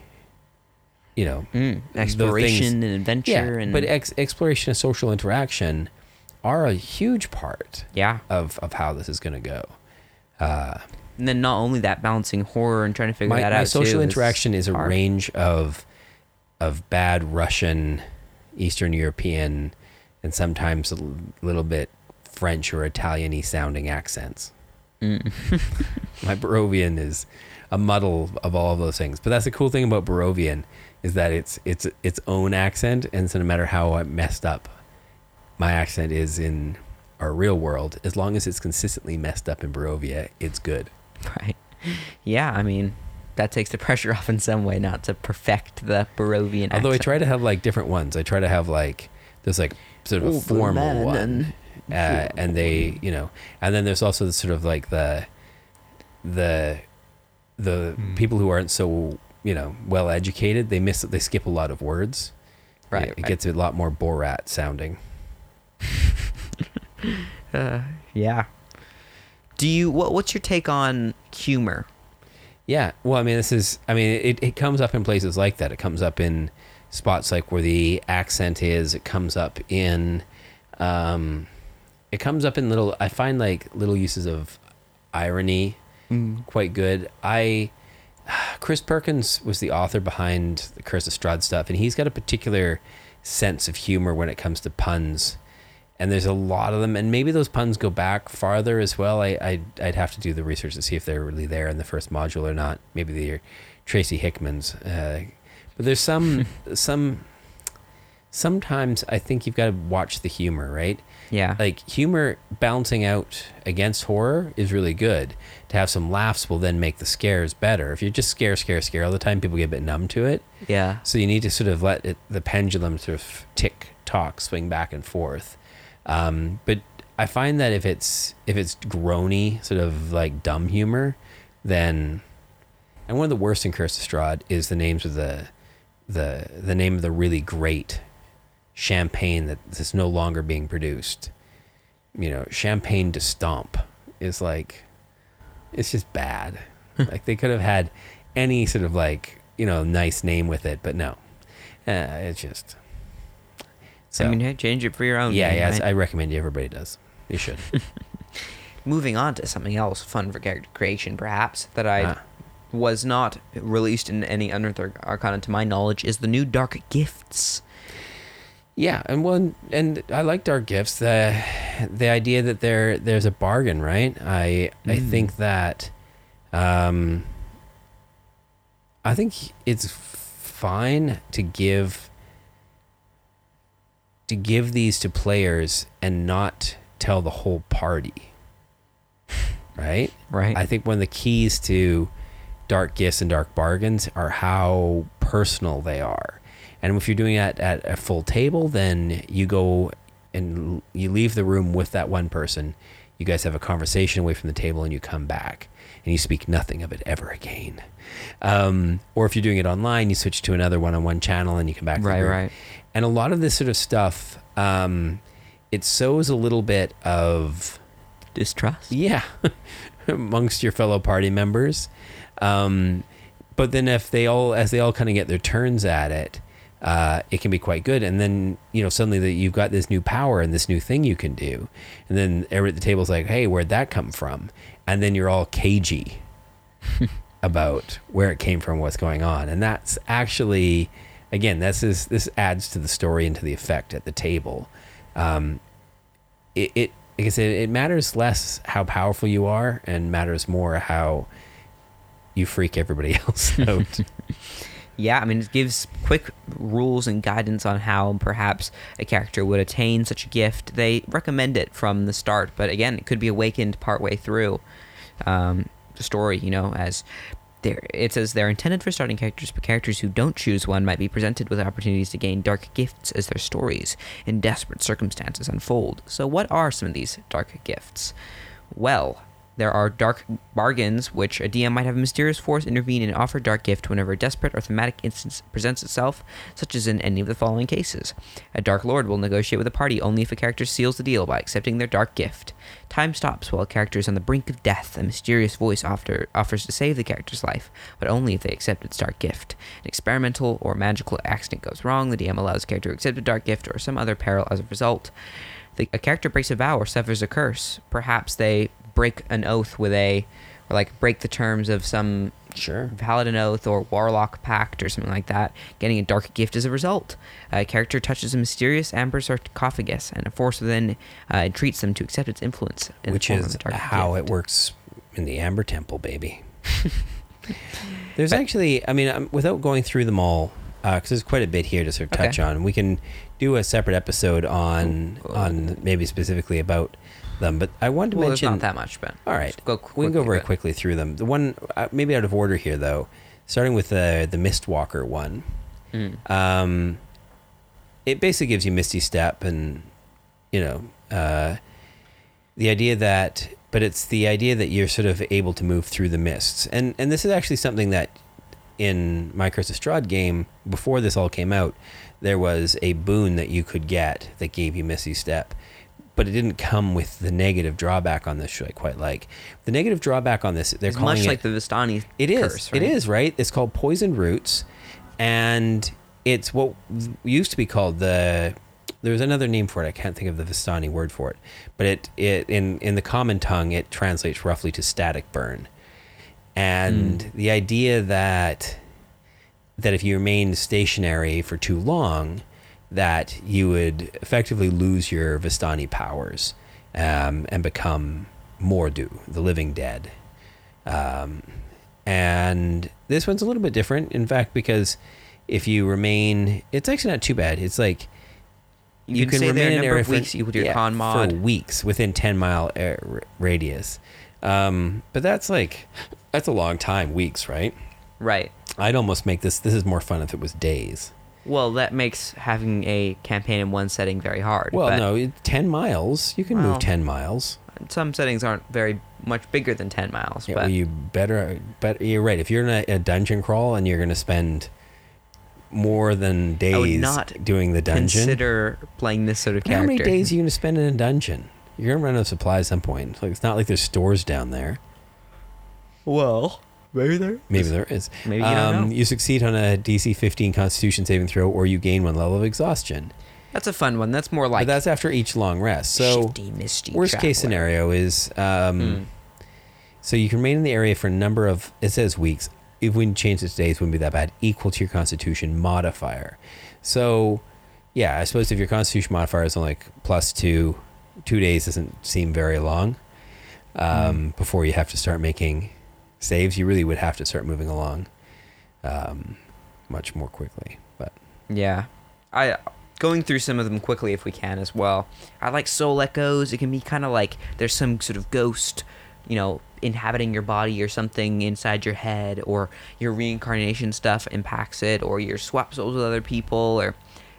you know Mm. Exploration and adventure yeah and but ex- exploration and social interaction are a huge part yeah. of of how this is going to go uh, And then not only that, balancing horror and trying to figure my, that my out. social too interaction is a hard. range of of bad Russian, Eastern European, and sometimes a l- little bit French or Italian-y sounding accents. Mm. <laughs> My Barovian is a muddle of all of those things. But that's the cool thing about Barovian is that it's it's its own accent, and so no matter how I messed up my accent is in our real world, as long as it's consistently messed up in Barovia, it's good. Right. Yeah, I mean, that takes the pressure <laughs> off in some way, not to perfect the Barovian Although I try to have like different ones. I try to have like there's like sort of a formal one, uh, and they you know, and then there's also the sort of like the the the Hmm. people who aren't so you know well educated. They miss they skip a lot of words. Right, It, it right. gets a lot more Borat sounding. <laughs> Uh, yeah. Do you what? What's your take on humor Yeah. Well, I mean, this is, I mean, it, it comes up in places like that. It comes up in spots like where the accent is. It comes up in, um, it comes up in little, I find like little uses of irony quite good. I, <sighs> Chris Perkins was the author behind the Curse of Strahd stuff, and he's got a particular sense of humor when it comes to puns. And there's a lot of them, and maybe those puns go back farther as well. I, I I'd have to do the research to see if they're really there in the first module or not. Maybe they're Tracy Hickman's, uh, but there's some <laughs> some. Sometimes I think you've got to watch the humor, right? Yeah. like humor balancing out against horror is really good. To have some laughs will then make the scares better. If you're just scare, scare, scare all the time, people get a bit numb to it. yeah. So you need to sort of let it, the pendulum sort of tick tock, swing back and forth. Um, but I find that if it's if it's groany, sort of like dumb humor, then and one of the worst in Curse of Strahd is the names of the the the name of the really great champagne that is no longer being produced. You know, champagne de stomp is like it's just bad. like they could have had any sort of like you know nice name with it, but no, uh, it's just. So I mean, hey, change it for your own. yeah, name, yeah, right? I recommend you. Everybody does. You should. <laughs> Moving on to something else fun for character creation, perhaps that I Ah. was not released in any Unearthed Arcana to my knowledge is the new Dark Gifts. Yeah, and one and I like dark gifts. The the idea that there there's a bargain, right? I I Mm. think that um I think it's fine to give to give these to players and not tell the whole party. <laughs> Right? Right. I think one of the keys to dark gifts and dark bargains are how personal they are. And if you're doing that at a full table, then you go and you leave the room with that one person. You guys have a conversation away from the table and you come back and you speak nothing of it ever again. Um, or if you're doing it online, you switch to another one on one channel and you come back. Right, right. And a lot of this sort of stuff, um, it sows a little bit of Distrust. yeah, <laughs> amongst your fellow party members. Um, but then if they all, as they all kind of get their turns at it, uh, it can be quite good. And then you know suddenly that you've got this new power and this new thing you can do, and then everyone at the table's like, "Hey, where'd that come from?" And then you're all cagey <laughs> about where it came from, what's going on, and that's actually, again, this is this adds to the story and to the effect at the table. Um, it, it like I said, it matters less how powerful you are, and matters more how you freak everybody <laughs> else out. <laughs> Yeah, I mean, it gives quick rules and guidance on how perhaps a character would attain such a gift. They recommend it from the start, but again, it could be awakened partway through um, the story, you know, as there it says they're intended for starting characters, but characters who don't choose one might be presented with opportunities to gain dark gifts as their stories in desperate circumstances unfold. So, what are some of these dark gifts? Well, there are dark bargains, which a DM might have a mysterious force intervene and offer dark gift whenever a desperate or thematic instance presents itself, such as in any of the following cases. A dark lord will negotiate with a party only if a character seals the deal by accepting their dark gift. Time stops while a character is on the brink of death. A mysterious voice offer, offers to save the character's life, but only if they accept its dark gift. An experimental or magical accident goes wrong. The DM allows the character to accept a dark gift or some other peril as a result. The, a character breaks a vow or suffers a curse. Perhaps they break an oath with a, or like break the terms of some Sure. paladin oath or warlock pact or something like that, getting a dark gift as a result. A character touches a mysterious amber sarcophagus, and a force within uh, entreats them to accept its influence. in the which is dark how gift. it works in the Amber Temple, baby. <laughs> there's actually, I mean, um, without going through them all, because there's quite a bit here to sort of Okay. touch on. We can do a separate episode on on maybe specifically about them. But I wanted to Well, mention not that much, but All right, go we can go very quickly through them. The one, uh, maybe out of order here though, starting with the the Mistwalker one. Mm. Um, it basically gives you Misty Step, and you know, uh, the idea that, but it's the idea that you're sort of able to move through the mists, and and this is actually something that in my Curse of Strahd game before this all came out, there was a boon that you could get that gave you Misty Step. But it didn't come with the negative drawback on this, which I quite like. The negative drawback on this, they're It's calling much it, like the Vistani it is. curse, right? It is right. It's called poisoned roots, and it's what used to be called the. There's another name for it. I can't think of the Vistani word for it, but it it in in the common tongue it translates roughly to static burn, and Hmm. the idea that that if you remain stationary for too long, that you would effectively lose your Vistani powers um, and become Mordu, the living dead. Um, and this one's a little bit different, in fact, because if you remain, it's actually not too bad. It's like You can stay there a in number area of for- weeks with your yeah, con mod. for weeks within ten mile air r- radius. Um, but that's like that's a long time, weeks, right? Right. I'd almost make this. This is more fun if it was days. Well, that makes having a campaign in one setting very hard. Well, but no, ten miles. You can Well, move ten miles. Some settings aren't very much bigger than 10 miles. Yeah, but well, you better. But you're right. If you're in a, a dungeon crawl and you're going to spend more than days I would not doing the dungeon, consider playing this sort of But how many days are you going to spend in a dungeon? You're going to run out of supplies at some point. Like it's not like there's stores down there. Well, maybe there. Maybe there is. Maybe you don't know. You succeed on a DC 15 Constitution saving throw, or you gain one level of exhaustion. That's a fun one. That's more like but that's after each long rest. So shifty, misty. worst case scenario is um, Hmm. so you can remain in the area for a number of it says weeks if we change it to days wouldn't be that bad equal to your constitution modifier so yeah i suppose if your constitution modifier is only like plus two two days doesn't seem very long um, before you have to start making saves you really would have to start moving along um, much more quickly but Yeah, I going through some of them quickly if we can as well. I like soul echoes. It can be kind of like there's some sort of ghost, you know, inhabiting your body or something inside your head, or your reincarnation stuff impacts it, or your swap souls with other people, or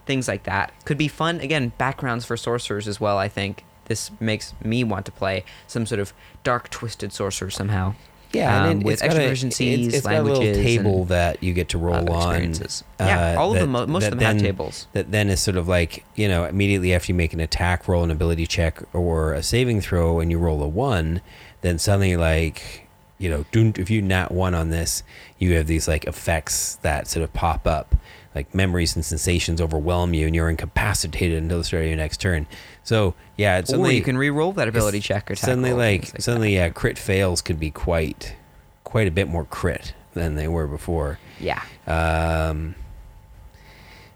things like that. Could be fun. Again, backgrounds for sorcerers as well. I think this makes me want to play some sort of dark, twisted sorcerer somehow. Yeah, um, and it- with it's got a- extra it's, it's got a little languages, table that you get to roll on. experiences. Yeah, all of them- most of them have tables. That then is sort of like you know immediately after you make an attack roll, an ability check, or a saving throw, and you roll a one, then suddenly like you know if you nat one on this, you have these like effects that sort of pop up. Like memories and sensations overwhelm you, and you're incapacitated until the start of your next turn. So yeah, it's or suddenly you can re-roll that ability check or attack suddenly like, like suddenly yeah crit fails could be quite quite a bit more crit than they were before yeah. um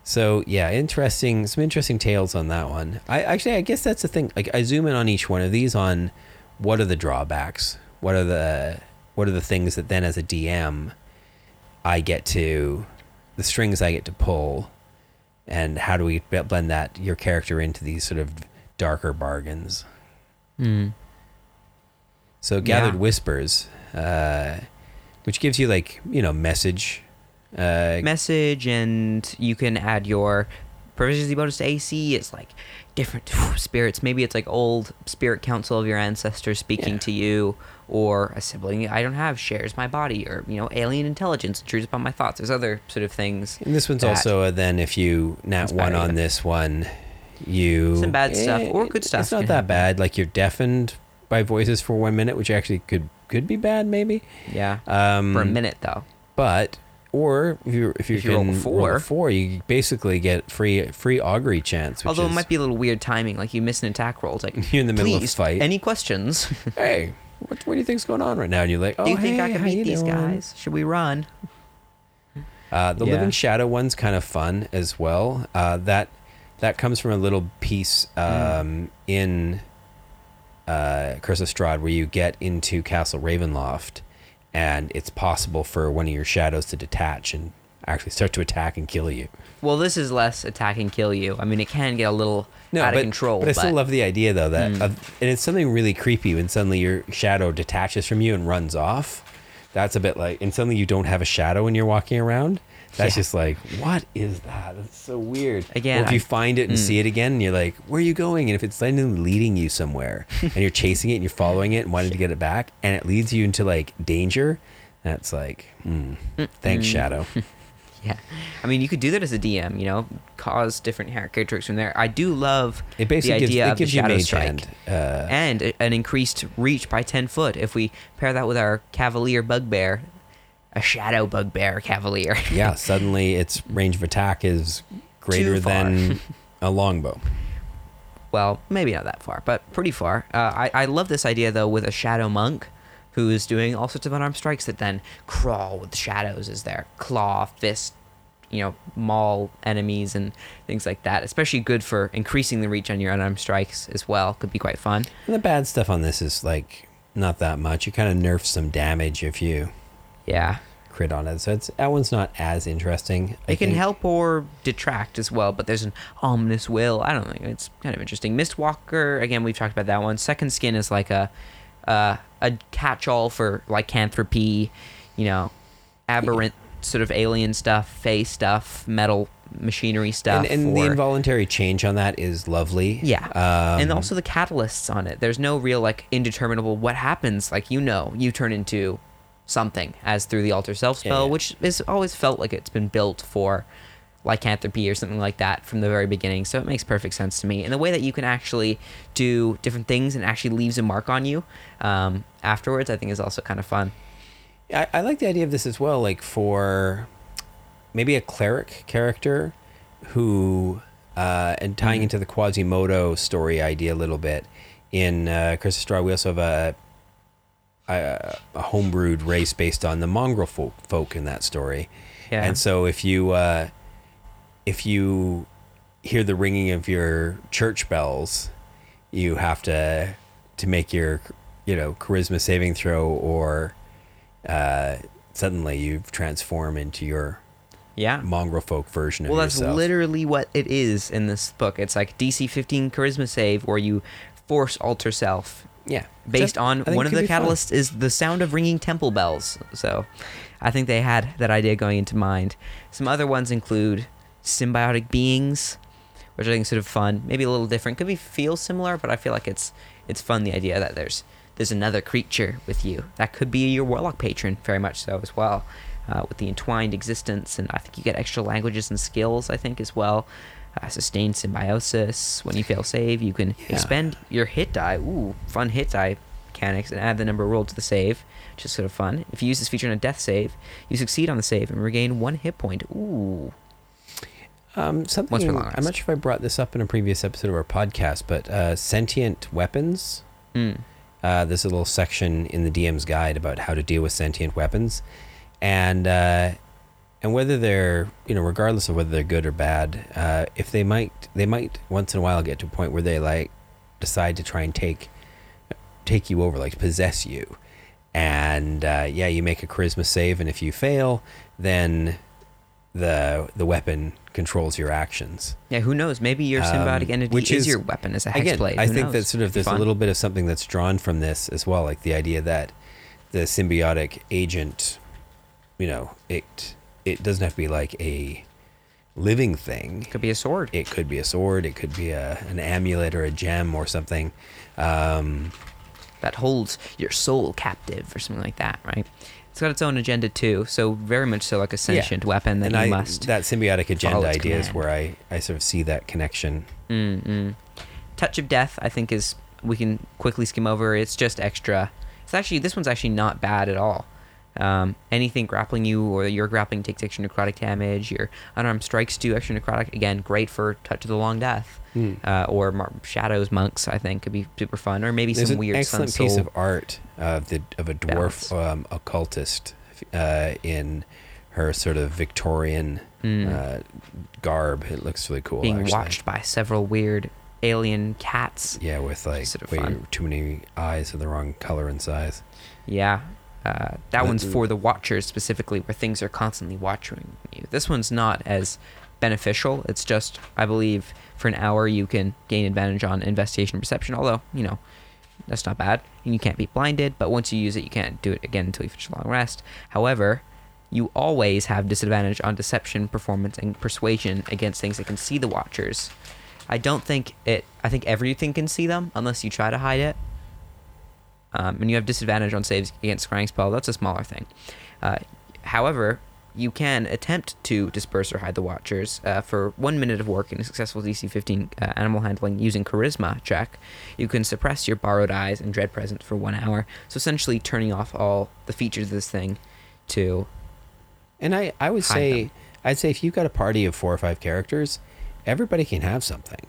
so yeah interesting some interesting tales on that one i actually i guess that's the thing like i zoom in on each one of these on what are the drawbacks what are the what are the things that then as a dm i get to the strings i get to pull and how do we blend that your character into these sort of darker bargains Hmm. so gathered Yeah. whispers, uh, which gives you like you know message. Uh, Message, and you can add your proficiency bonus to AC. It's like different spirits. Maybe it's like old spirit council of your ancestors speaking Yeah. to you, or a sibling I don't have shares my body, or you know, alien intelligence intrudes upon my thoughts. There's other sort of things. and this one's also uh, then if you nat one on this one, you Some bad stuff or good stuff It's not that happen. bad. Like you're deafened by voices for one minute, which actually could could be bad maybe. Yeah. Um, For a minute though. but or if you if you If you roll can a four. a four, you basically get free free augury chance. Which Although is, it might be a little weird timing, like you miss an attack roll. It's like <laughs> You're in the middle of a fight." Any questions? <laughs> hey, what, what do you think's going on right now? And you're like, oh, Do you think I hey, can how you beat these doing? guys? Should we run? Uh, the Yeah. Living Shadow one's kind of fun as well. Uh, that that comes from a little piece um, in uh, Curse of Strahd where you get into Castle Ravenloft, and it's possible for one of your shadows to detach and actually start to attack and kill you. Well, this is less attack and kill you. I mean, it can get a little out but, of control. but I still love the idea though that, Mm. of, and it's something really creepy when suddenly your shadow detaches from you and runs off. That's a bit like, and suddenly you don't have a shadow when you're walking around. That's Yeah. just like, what is that? That's so weird. Again, or if you find it and Mm. see it again, and you're like, where are you going? And if it's then leading you somewhere, <laughs> and you're chasing it and you're following it and wanting to get it back, and it leads you into like danger, that's like, mm, thanks, Mm-mm. shadow. <laughs> <laughs> Yeah, I mean, you could do that as a DM. You know, cause different characteristics from there. I do love It basically the gives, idea it of the gives you shadow strike. Uh, and a- an increased reach by ten foot. If we pair that with our cavalier bugbear, a shadow bugbear cavalier. <laughs> yeah, suddenly its range of attack is greater than <laughs> a longbow. well, maybe not that far, but pretty far. Uh, I, I love this idea though with a shadow monk who is doing all sorts of unarmed strikes that then crawl with shadows as their claw, fist, you know, maul enemies and things like that. Especially good for increasing the reach on your unarmed strikes as well. Could be quite fun. And the bad stuff on this is like not that much. You kind of nerf some damage if you Yeah. crit on it. So it's that one's not as interesting. I It can think. help or detract as well, but there's an ominous will. I don't know. It's kind of interesting. Mistwalker, again, we've talked about that one. Second Skin is like a uh, a catch-all for lycanthropy, you know, aberrant sort of alien stuff, fey stuff, metal machinery stuff. And, and the involuntary change on that is lovely. yeah. Um, and also the catalysts on it. There's no real like indeterminable what happens. Like you know, you turn into something as through the alter self spell, yeah. which is always felt like it's been built for lycanthropy or something like that from the very beginning. So it makes perfect sense to me. And the way that you can actually do different things and actually leaves a mark on you um, afterwards, I think is also kind of fun. I, I like the idea of this as well, like for maybe a cleric character who, uh, and tying Mm-hmm. into the Quasimodo story idea a little bit. In uh, Curse of Strahd, we also have a, a, a homebrewed race based on the mongrel folk, folk in that story. Yeah. And so if you uh, if you hear the ringing of your church bells, you have to to make your you know charisma saving throw, or uh, suddenly you transform into your Yeah. mongrel folk version Well, of that's yourself. literally what it is in this book. It's like DC 15 charisma save where you force alter self yeah, based Just- on one of the be fun. catalysts is the sound of ringing temple bells. So I think they had that idea going into mind. Some other ones include symbiotic beings, which I think is sort of fun. Maybe a little different. Could be feel similar, but I feel like it's it's fun the idea that there's there's another creature with you. That could be your warlock patron, very much so as well. Uh, with the entwined existence, and I think you get extra languages and skills. I think as well, uh, sustained symbiosis. When you fail save, you can Yeah. expend your hit die. Ooh, fun hit die mechanics, and add the number rolled to the save, which is sort of fun. If you use this feature on a death save, you succeed on the save and regain one hit point. Ooh, Um, Once something I'm not sure if I brought this up in a previous episode of our podcast, but uh, sentient weapons. mm. Uh, there's a little section in the DM's guide about how to deal with sentient weapons, and uh, and whether they're you know regardless of whether they're good or bad, uh, if they might they might once in a while get to a point where they like decide to try and take take you over, like possess you, and uh, yeah, you make a charisma save, and if you fail, then the the weapon controls your actions. yeah. Who knows? Maybe your symbiotic Um, entity which is, is- your weapon as a hex Again, blade. I Who think knows? that sort of there's Fun. a little bit of something that's drawn from this as well, like the idea that the symbiotic agent, you know, it it doesn't have to be like a living thing. It could be a sword. It could be a sword, it could be a an amulet or a gem or something. Um, that holds your soul captive or something like that, right? It's got its own agenda too, so very much so like a sentient weapon that and you I, must. that symbiotic agenda idea is where I, I sort of see that connection. Mm-mm. Touch of Death, I think, is we can quickly skim over. It's just extra. It's actually this one's actually not bad at all. Um, anything grappling you or your grappling takes extra necrotic damage. Your unarmed strikes do extra necrotic. Again, great for Touch of the Long Death. Hmm. Uh, or Mar- Shadows Monks, I think, could be super fun. Or maybe There's some an weird excellent Sun piece Soul. of art of the of a dwarf um, occultist uh, in her sort of Victorian Mm. uh, garb. It looks really cool. being actually. watched by several weird alien cats. Yeah, with like Sort of way fun. too many eyes of the wrong color and size. Yeah. Uh, that one's for the watchers specifically, where things are constantly watching you. This one's not as beneficial. It's just, I believe, for an hour you can gain advantage on investigation perception. Although, you know, that's not bad, and you can't be blinded. But once you use it, you can't do it again until you finish a long rest. However, you always have disadvantage on deception, performance, and persuasion against things that can see the watchers. I don't think it. I think everything can see them unless you try to hide it. Um, and you have disadvantage on saves against scrying spell. That's a smaller thing. Uh, however, you can attempt to disperse or hide the Watchers uh, for one minute of work in a successful DC 15 uh, animal handling using Charisma check. You can suppress your borrowed eyes and dread presence for one hour. So essentially, turning off all the features of this thing to And I, I would say, them. I'd say if you've got a party of four or five characters, everybody can have something.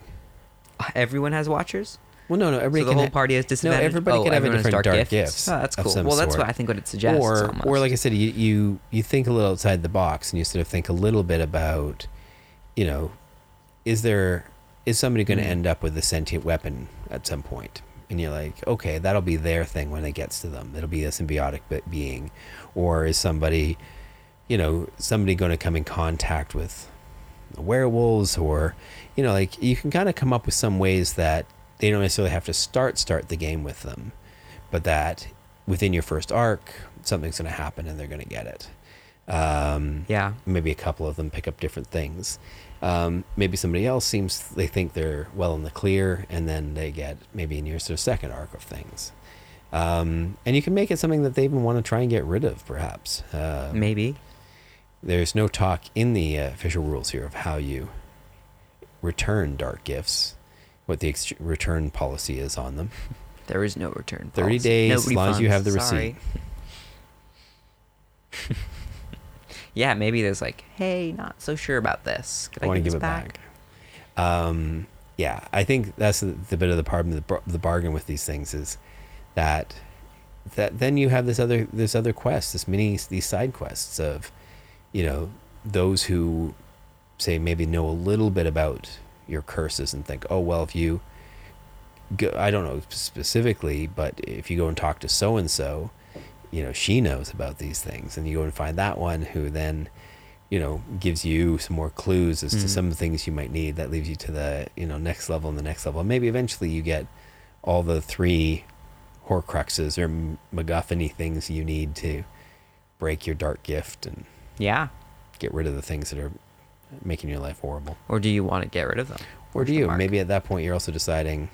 everyone has Watchers. Well, no, no, everybody so the can whole ha- party has disadvantage. No, everybody oh, can have a different dark, gifts. gifts. Oh, that's cool. Well, that's sort. what I think what it suggests. or almost. or like I said, you, you you think a little outside the box and you sort of think a little bit about, you know, is there is somebody going to Mm. end up with a sentient weapon at some point? And you're like, okay, that'll be their thing when it gets to them. It'll be a symbiotic being, or is somebody, you know, somebody going to come in contact with werewolves, or you know, like you can kind of come up with some ways that they don't necessarily have to start start the game with them, but that within your first arc, something's going to happen and they're going to get it. Um, yeah, maybe a couple of them pick up different things. Um, maybe somebody else seems they think they're well in the clear, and then they get maybe in your sort of second arc of things. Um, and you can make it something that they even want to try and get rid of, perhaps. Uh, maybe. there's no talk in the uh, official rules here of how you return dark gifts, what the ex- return policy is on them. There is no return. Policy. 30 days, No as long as you have the sorry. <laughs> yeah, maybe there's like, hey, not so sure about this. Could I I, want to give it back. Um, yeah, I think that's the, the bit of the problem, the, bar- the bargain with these things is that that then you have this other this other quest, this mini these side quests of, you know, those who say maybe know a little bit about your curses and think, oh well, if you go, I don't know specifically, but if you go and talk to so and so, you know, she knows about these things, and you go and find that one who then you know gives you some more clues as to Mhm. some of the things you might need that leaves you to the you know next level and the next level And maybe eventually you get all the three horcruxes or m- MacGuffin things you need to break your dark gift and Yeah. get rid of the things that are making your life horrible Or do you want to get rid of them? or do you maybe at that point you're also deciding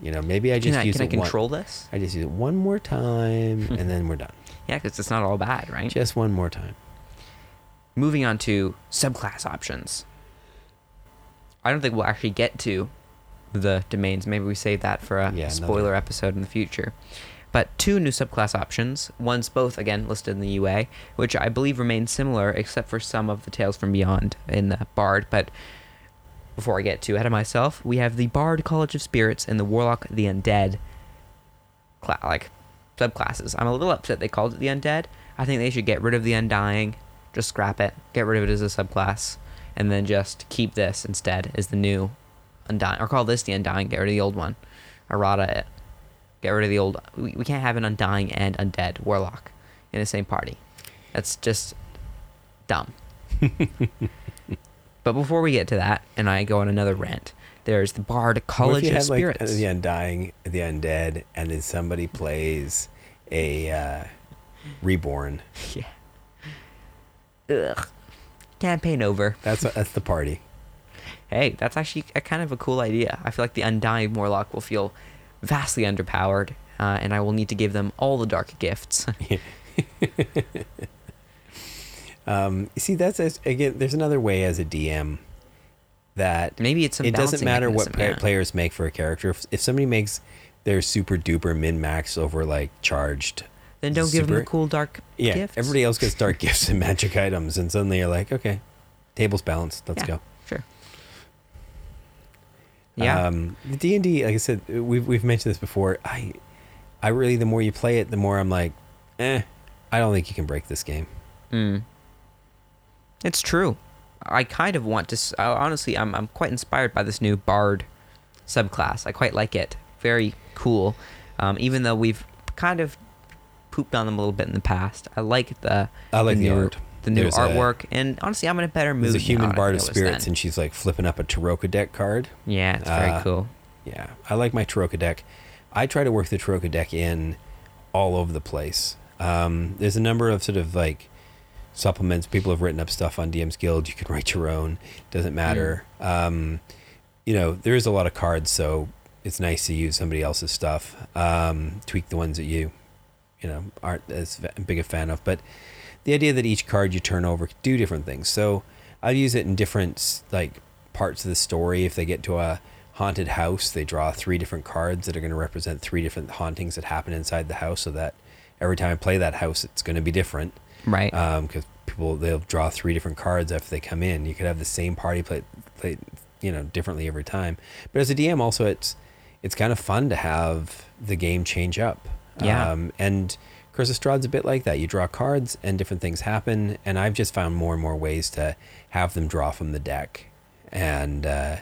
you know maybe i Can just I, use can I it one- control this? i just use it one more time hmm. and then we're done Yeah, because it's not all bad, right? just one more time Moving on to subclass options. I don't think we'll actually get to the domains. Maybe we save that for a Yeah, spoiler episode in the future. But two new subclass options. One's both, again, listed in the UA, which I believe remain similar except for some of the Tales from Beyond in the Bard. But before I get too ahead of myself, we have the Bard College of Spirits and the Warlock the Undead cla- like subclasses. I'm a little upset they called it the Undead. I think they should get rid of the Undying, just scrap it, get rid of it as a subclass, and then just keep this instead as the new Undying, or call this the Undying. Get rid of the old one, errata it. Get rid of the old. We, we can't have an Undying and Undead Warlock in the same party. That's just dumb. <laughs> but before we get to that, and I go on another rant, there's the Bard College of had, like, the undying the undead and then somebody plays a uh, reborn <laughs> Yeah. Ugh. Campaign over. that's that's the party Hey, that's actually a kind of a cool idea. I feel like the Undying Warlock will feel vastly underpowered, uh, and I will need to give them all the dark gifts. <laughs> <laughs> Um, you see, that's as, again. There's another way as a DM that Maybe it's some it doesn't matter what yeah. players make for a character. If, if somebody makes their super duper min max over like charged, then don't give them the cool dark yeah, gifts. everybody else gets dark <laughs> gifts and magic items, and suddenly you're like, okay, tables balanced. Let's Yeah, go. Yeah. Um, the D and D, like I said, we've we've mentioned this before. I, I really, the more you play it, the more I'm like, eh, I don't think you can break this game. Mm. It's true. I kind of want to. honestly, I'm I'm quite inspired by this new Bard subclass. I quite like it. Very cool. Um, even though we've kind of pooped on them a little bit in the past, I like the. I like the new, art. The new There's a- artwork, and honestly, I'm in a better mood. There's a human bard of spirits, then. and she's like flipping up a Tarokka deck card. yeah, it's very uh, cool. Yeah, I like my Tarokka deck. I try to work the Tarokka deck in all over the place. Um, there's a number of sort of like supplements. People have written up stuff on DM's Guild. You can write your own. Doesn't matter. Um, you know, there is a lot of cards, so it's nice to use somebody else's stuff. Um, tweak the ones that you you know aren't as big a fan of. But the idea that each card you turn over do different things. So I'd use it in different like parts of the story. If they get to a haunted house, they draw three different cards that are going to represent three different hauntings that happen inside the house, so that every time I play that house, it's going to be different Right. because people they'll draw three different cards after they come in. You could have the same party play, play you know differently every time. But as a DM, also it's it's kind of fun to have the game change up. Yeah. Um, and Curse of Strahd's a bit like that. You draw cards and different things happen. And I've just found more and more ways to have them draw from the deck and uh,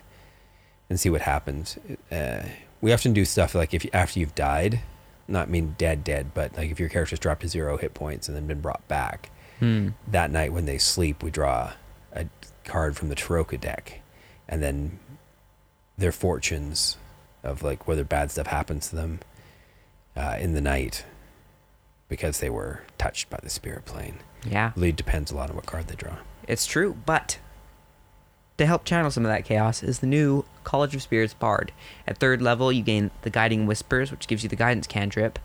and see what happens. Uh, we often do stuff like if you, after you've died, not mean dead dead, but like if your character's dropped to zero hit points and then been brought back Hmm. that night when they sleep, we draw a card from the Tarokka deck, and then their fortunes of like whether bad stuff happens to them uh, in the night because they were touched by the spirit plane. Yeah. Really depends a lot on what card they draw. It's true, but to help channel some of that chaos is the new College of Spirits Bard. At third level, you gain the Guiding Whispers, which gives you the Guidance cantrip,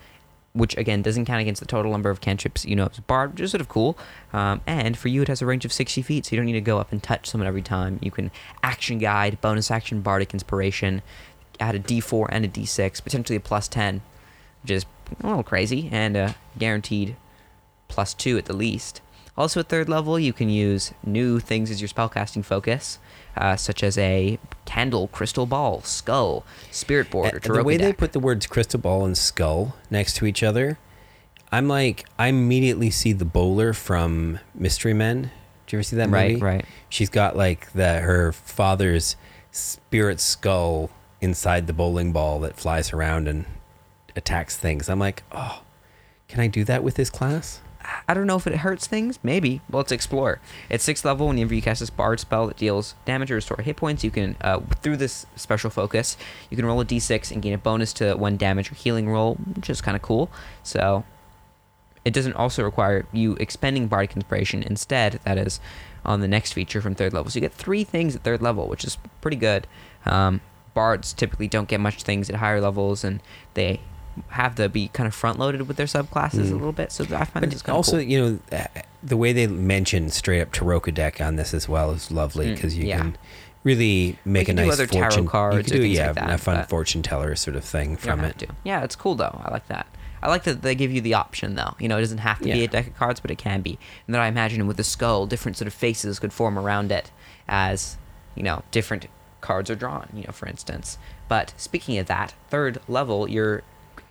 which again doesn't count against the total number of cantrips you know as a bard, which is sort of cool. Um, and for you, it has a range of 60 feet, so you don't need to go up and touch someone every time. You can action guide, bonus action, bardic inspiration, add a d4 and a d6, potentially a plus 10, which is a little crazy, and a guaranteed plus two at the least. Also, at third level, you can use new things as your spellcasting focus, uh, such as a candle, crystal ball, skull, spirit board, or the way Tarokka they put the words crystal ball and skull next to each other, I'm like, I immediately see the bowler from Mystery Men. Did you ever see that movie? Right, right. She's got like the her father's spirit skull inside the bowling ball that flies around and attacks things. I'm like, oh, can I do that with this class? I don't know if it hurts things. Maybe. Well, let's explore. At sixth level, whenever you cast this bard spell that deals damage or restore hit points, you can, uh, through this special focus, you can roll a d6 and gain a bonus to one damage or healing roll, which is kind of cool. So, it doesn't also require you expending bardic inspiration. Instead, that is on the next feature from third level. So you get three things at third level, which is pretty good. Um, bards typically don't get much things at higher levels, and they have to be kind of front loaded with their subclasses a Mm. little bit. So I find But it's kind of also, cool. you know, uh, the way they mention straight up Tarokka deck on this as well is lovely Mm, because you yeah. can really make a do nice other tarot fortune. cards you can do yeah, like that, a fun but- fortune teller sort of thing from it. to. Yeah, it's cool though. I like that. I like that they give you the option though. You know, it doesn't have to be a deck of cards, but it can be. And then I imagine with the skull, different sort of faces could form around it as, you know, different cards are drawn, you know, for instance. But speaking of that, third level, your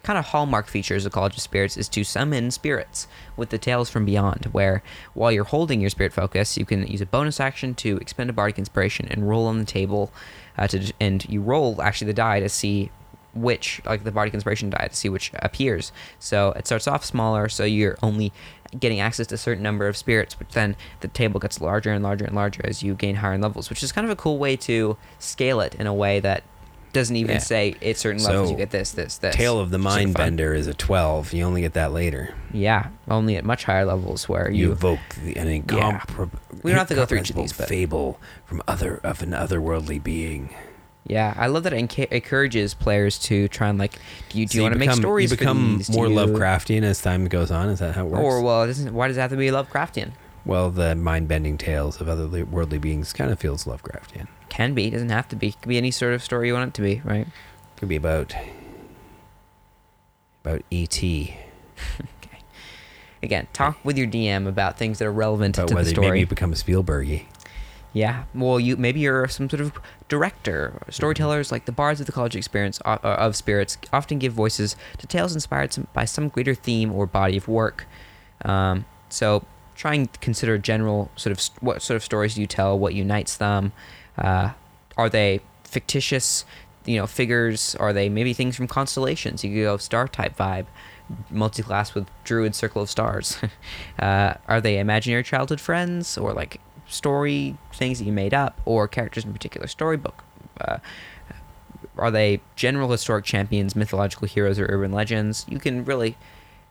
kind of hallmark features of College of Spirits is to summon spirits with the Tales from Beyond, where while you're holding your spirit focus, you can use a bonus action to expend a bardic inspiration and roll on the table, uh, to and you roll actually the die to see which like the bardic inspiration die to see which appears. So it starts off smaller, so you're only getting access to a certain number of spirits, but then the table gets larger and larger and larger as you gain higher levels, which is kind of a cool way to scale it in a way that doesn't even Yeah. say at certain levels So, you get this, this, this. Tale of the Mind. Bender is a 12. You only get that later. Yeah, only at much higher levels where You, you. evoke the, an incomparable, We don't have to go through each of these, but- fable from other of an otherworldly being. yeah, I love that it enca- encourages players to try and like, do you, do So you want to make stories You become? Do more you- Lovecraftian as time goes on. Is that how it works? Or well, it doesn't, why does it have to be Lovecraftian? well, the mind-bending tales of otherworldly beings kind of feels Lovecraftian. Can be, doesn't have to be. It Could be any sort of story you want it to be, right? Could be about about ET, <laughs> Okay. Again, talk with your DM about things that are relevant about to the story. maybe you become a Spielbergy. Yeah. Well, you maybe you're some sort of director. Storytellers like the bards of the college experience uh, uh, of spirits often give voices to tales inspired some, by some greater theme or body of work. Um, so try and consider general sort of what sort of stories do you tell, what unites them. Uh, are they fictitious, you know, figures? Are they maybe things from constellations? You could go star type vibe, multi-class with druid circle of stars. <laughs> uh, are they imaginary childhood friends or like story things that you made up or characters in a particular storybook? Uh, are they general historic champions, mythological heroes, or urban legends? You can really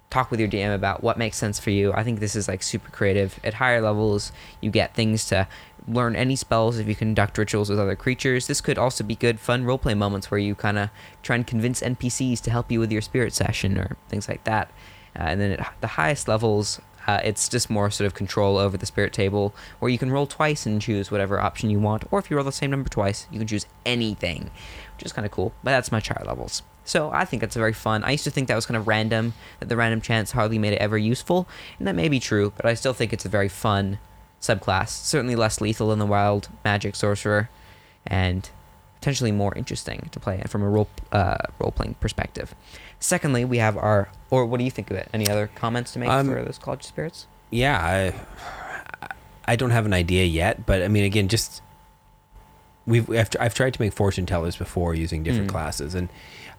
talk with your DM about what makes sense for you. I think this is like super creative. At higher levels, you get things to learn any spells if you conduct rituals with other creatures. This could also be good, fun roleplay moments where you kind of try and convince NPCs to help you with your spirit session or things like that. Uh, and then at the highest levels, uh, it's just more sort of control over the spirit table, where you can roll twice and choose whatever option you want, or if you roll the same number twice, you can choose anything, which is kind of cool. But that's my higher levels. So I think that's a very fun. I used to think that was kind of random, that the random chance hardly made it ever useful, and that may be true, but I still think it's a very fun subclass. Certainly less lethal than the wild magic sorcerer, and potentially more interesting to play from a role uh, role playing perspective. Secondly, we have our or what do you think of it? Any other comments to make Um, for those college spirits? Yeah, I, I don't have an idea yet, but I mean, again, just we've I've, I've tried to make fortune tellers before using different Mm. classes, and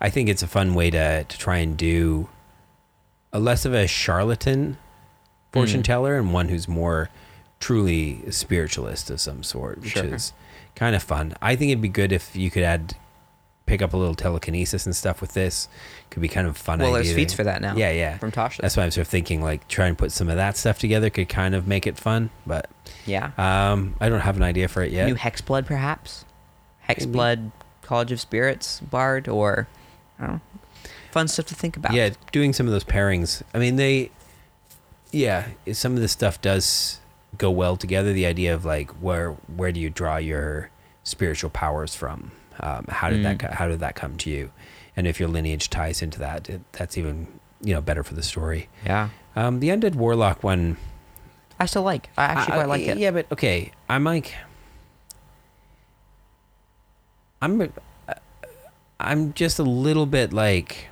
I think it's a fun way to to try and do a less of a charlatan fortune Mm. teller and one who's more truly spiritualist of some sort, which Sure. is kind of fun. I think it'd be good if you could add pick up a little telekinesis and stuff with this. Could be kind of fun. Well, there's feats to- for that now. Yeah, yeah. From Tasha. That's why I'm sort of thinking like try and put some of that stuff together could kind of make it fun, but yeah. um, I don't have an idea for it yet. New hex blood, perhaps. Maybe. Hexblood, College of Spirits, Bard, or I don't know, fun stuff to think about. Yeah, doing some of those pairings. I mean, they, yeah, some of this stuff does go well together. The idea of like where where do you draw your spiritual powers from? Um, how did that Mm. co- how did that come to you? And if your lineage ties into that, it, that's even you know better for the story. Yeah. Um, the undead warlock one, I still like. I actually I- quite like it. Yeah, but okay, I'm like, I'm, uh, I'm just a little bit like,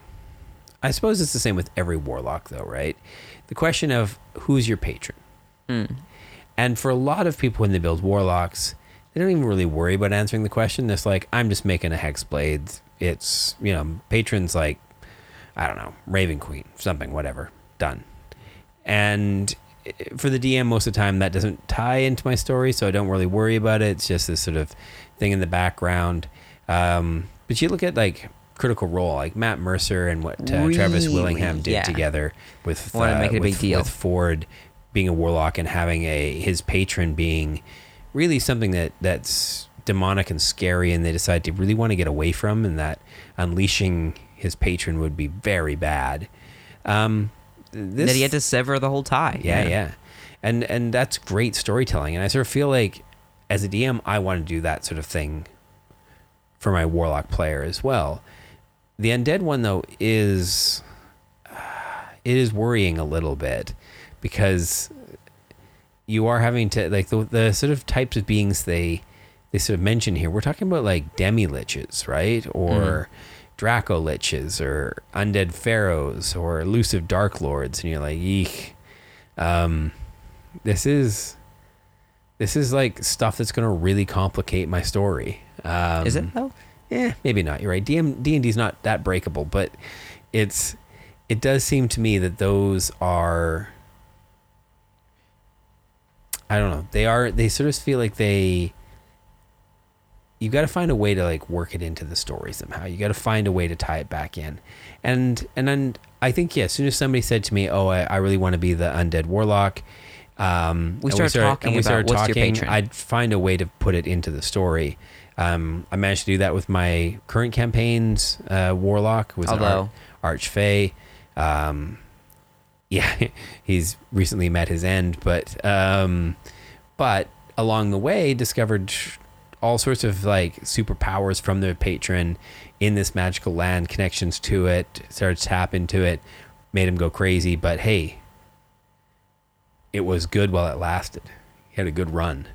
I suppose it's the same with every warlock, though, right? The question of who's your patron, Mm. and for a lot of people when they build warlocks, they don't even really worry about answering the question. It's like I'm just making a hex blade. It's you know, patrons like, I don't know, Raven Queen, something, whatever, done. And for the DM, most of the time that doesn't tie into my story, so I don't really worry about it. It's just this sort of thing in the background. Um, but you look at like Critical Role, like Matt Mercer and what uh, Travis Willingham did Yeah. together with uh, make it a with, big deal. with Fjord being a warlock and having a his patron being really something that that's demonic and scary, and they decide to really want to get away from, and that unleashing his patron would be very bad. Um, this, that he had to sever the whole tie. yeah, yeah, and and that's great storytelling. And I sort of feel like, as a DM, I want to do that sort of thing for my warlock player as well. The undead one though is <sighs> it is worrying a little bit because you are having to like the the sort of types of beings they they sort of mention here. We're talking about like demi liches, right? Or Draco liches, or undead pharaohs, or elusive dark lords, and you're like, eek. Um, this is this is like stuff that's going to really complicate my story. Um, Is it though? yeah, maybe not. You're right. DM D and D's not that breakable, but it's it does seem to me that those are I don't know. They are they sort of feel like they you got to find a way to like work it into the story somehow. You got to find a way to tie it back in. And and then I think yeah, as soon as somebody said to me, "Oh, I, I really want to be the undead warlock," um, We and started talking and we about started talking. I'd find a way to put it into the story. Um, I managed to do that with my current campaigns. Uh, warlock was Although- arch, archfey. Um, yeah, <laughs> he's recently met his end, but um, but along the way discovered all sorts of like superpowers from their patron in this magical land, connections to it, started to tap into it, made him go crazy. But hey, it was good while it lasted. He had a good run,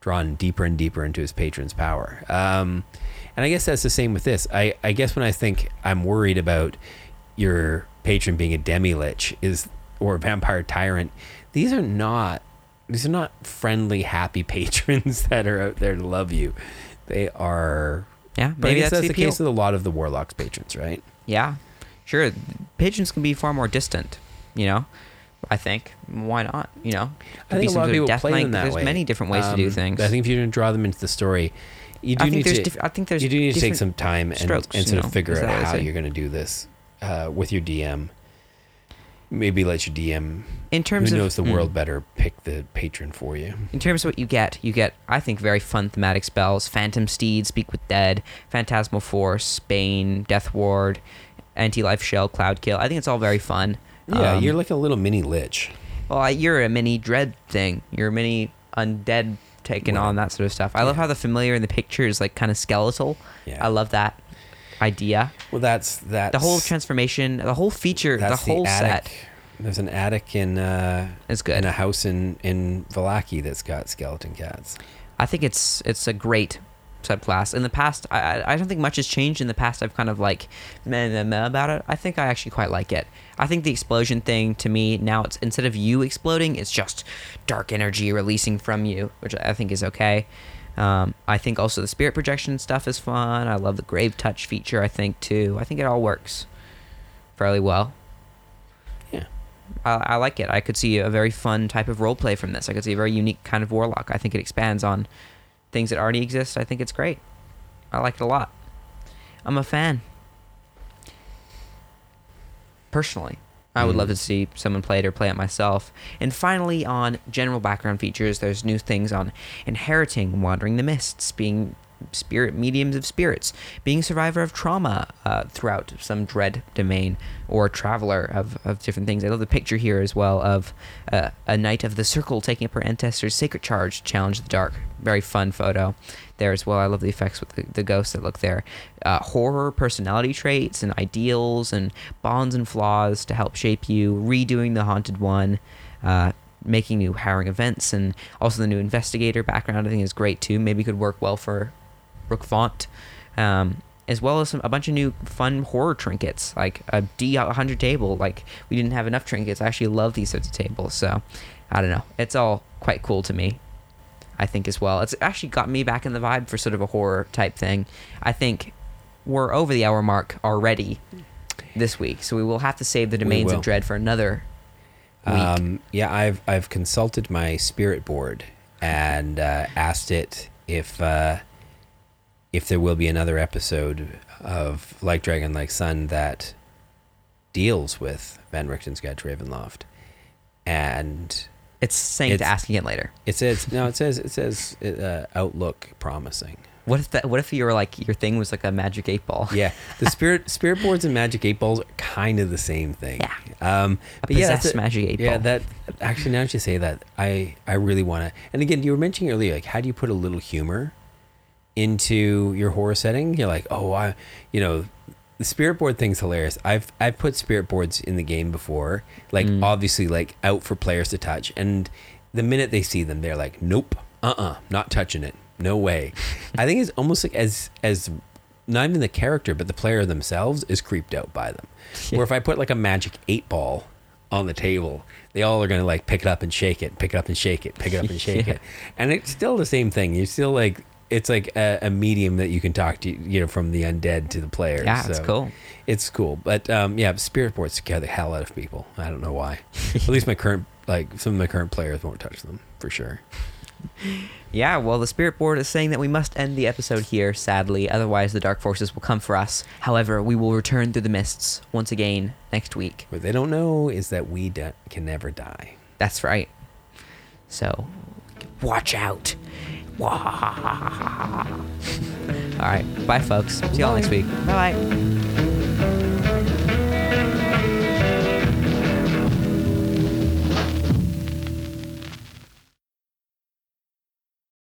drawn deeper and deeper into his patron's power. Um, and I guess that's the same with this. I, I guess when I think I'm worried about your patron being a demi lich is or a vampire tyrant, these are not these are not friendly, happy <laughs> patrons that are out there to love you. They are. Yeah, But I maybe guess that's, that's the the case with a lot of the warlocks patrons, right? Yeah, sure. Patrons can be far more distant. You know, I think. Why not? You know, I think a lot of people play them that There's way. many different ways to do Um, things. I think if you're going to draw them into the story, you do I think need to. Diff- I think there's. you do need to take some time and, strokes, and you sort know, of figure out that what I how you're going to do this uh, with your DM. Maybe let your DM, in terms who of knows the mm. world better, pick the patron for you. In terms of what you get, you get, I think, very fun thematic spells. Phantom Steed, Speak with Dead, Phantasmal Force, Bane, Death Ward, Anti-Life Shell, Cloud Kill. I think it's all very fun. Yeah, Um, you're like a little mini lich. Well, I- you're a mini dread thing. You're a mini undead taking Right. on that sort of stuff. I love how the familiar in the picture is like kind of skeletal. Yeah. I love that idea. Well, that's that. The whole transformation, the whole feature, the whole attic. set There's an attic in uh, is good. in a house in in Vallaki that's got skeleton cats. I think it's it's a great subclass. In the past, I I- I don't think much has changed. In the past, I've kind of like meh, meh, meh about it. I think I actually quite like it. I think the explosion thing to me now it's instead of you exploding, it's just dark energy releasing from you, which I think is okay. Um, I think also the spirit projection stuff is fun. I love the grave touch feature. I think too. I think it all works fairly well. Yeah. I, I like it. I could see a very fun type of role play from this. I could see a very unique kind of warlock. I think it expands on things that already exist. I think it's great. I like it a lot. I'm a fan. Personally, I would love Mm. to see someone play it or play it myself. And finally, on general background features, there's new things on inheriting, wandering the mists, being spirit mediums of spirits, being a survivor of trauma uh, throughout some dread domain, or traveler of, of different things. I love the picture here as well of uh, a knight of the circle taking up her ancestor's sacred charge to challenge the dark. Very fun photo there as well. I love the effects with the, the ghosts that look there. Uh, horror personality traits and ideals and bonds and flaws to help shape you. Redoing the haunted one. Uh, making new harrowing events and also the new investigator background I think is great too. Maybe could work well for Rook Font. Um, as well as some, a bunch of new fun horror trinkets, like a D100 table. Like, we didn't have enough trinkets. I actually love these sorts of tables. So, I don't know. It's all quite cool to me, I think, as well. It's actually got me back in the vibe for sort of a horror type thing. I think we're over the hour mark already this week. So, we will have to save the domains of dread for another week. Um, yeah, I've I've consulted my spirit board and uh, asked it if uh, if there will be another episode of Like Dragon Like Sun that deals with Van Richten's Guide to Ravenloft, and it's saying it's- to ask again later. it says no, it says it says uh, outlook promising. What if that? What if you were like your thing was like a magic eight ball? Yeah, the <laughs> spirit spirit boards and magic eight balls are kind of the same thing. Yeah. Um, A but yeah, that's possessed magic eight yeah, ball. that actually now that you say that, I I really want to. And again, you were mentioning earlier, like how do you put a little humor into your horror setting? You're like, oh, I, you know, the spirit board thing's hilarious. I've I've put spirit boards in the game before, like Mm. obviously like out for players to touch, and the minute they see them, they're like, nope, uh, uh not touching it, no way. <laughs> I think it's almost like as as not even the character, but the player themselves is creeped out by them. Where if I put like a magic eight ball on the table, they all are gonna like pick it up and shake it, pick it up and shake it, pick it up and shake <laughs> Yeah. it, and it's still the same thing. You're still like it's like a, a medium that you can talk to, you know, from the undead to the players. Yeah, it's cool. It's cool, but um, yeah, spirit boards scare the hell out of people. I don't know why. <laughs> At least my current, like some of my current players won't touch them for sure. Yeah, well, the spirit board is saying that we must end the episode here, sadly. Otherwise, the dark forces will come for us. However, we will return through the mists once again next week. What they don't know is that we di- can never die. That's right. So, watch out. <laughs> All right. Bye, folks. See y'all next week. Bye bye.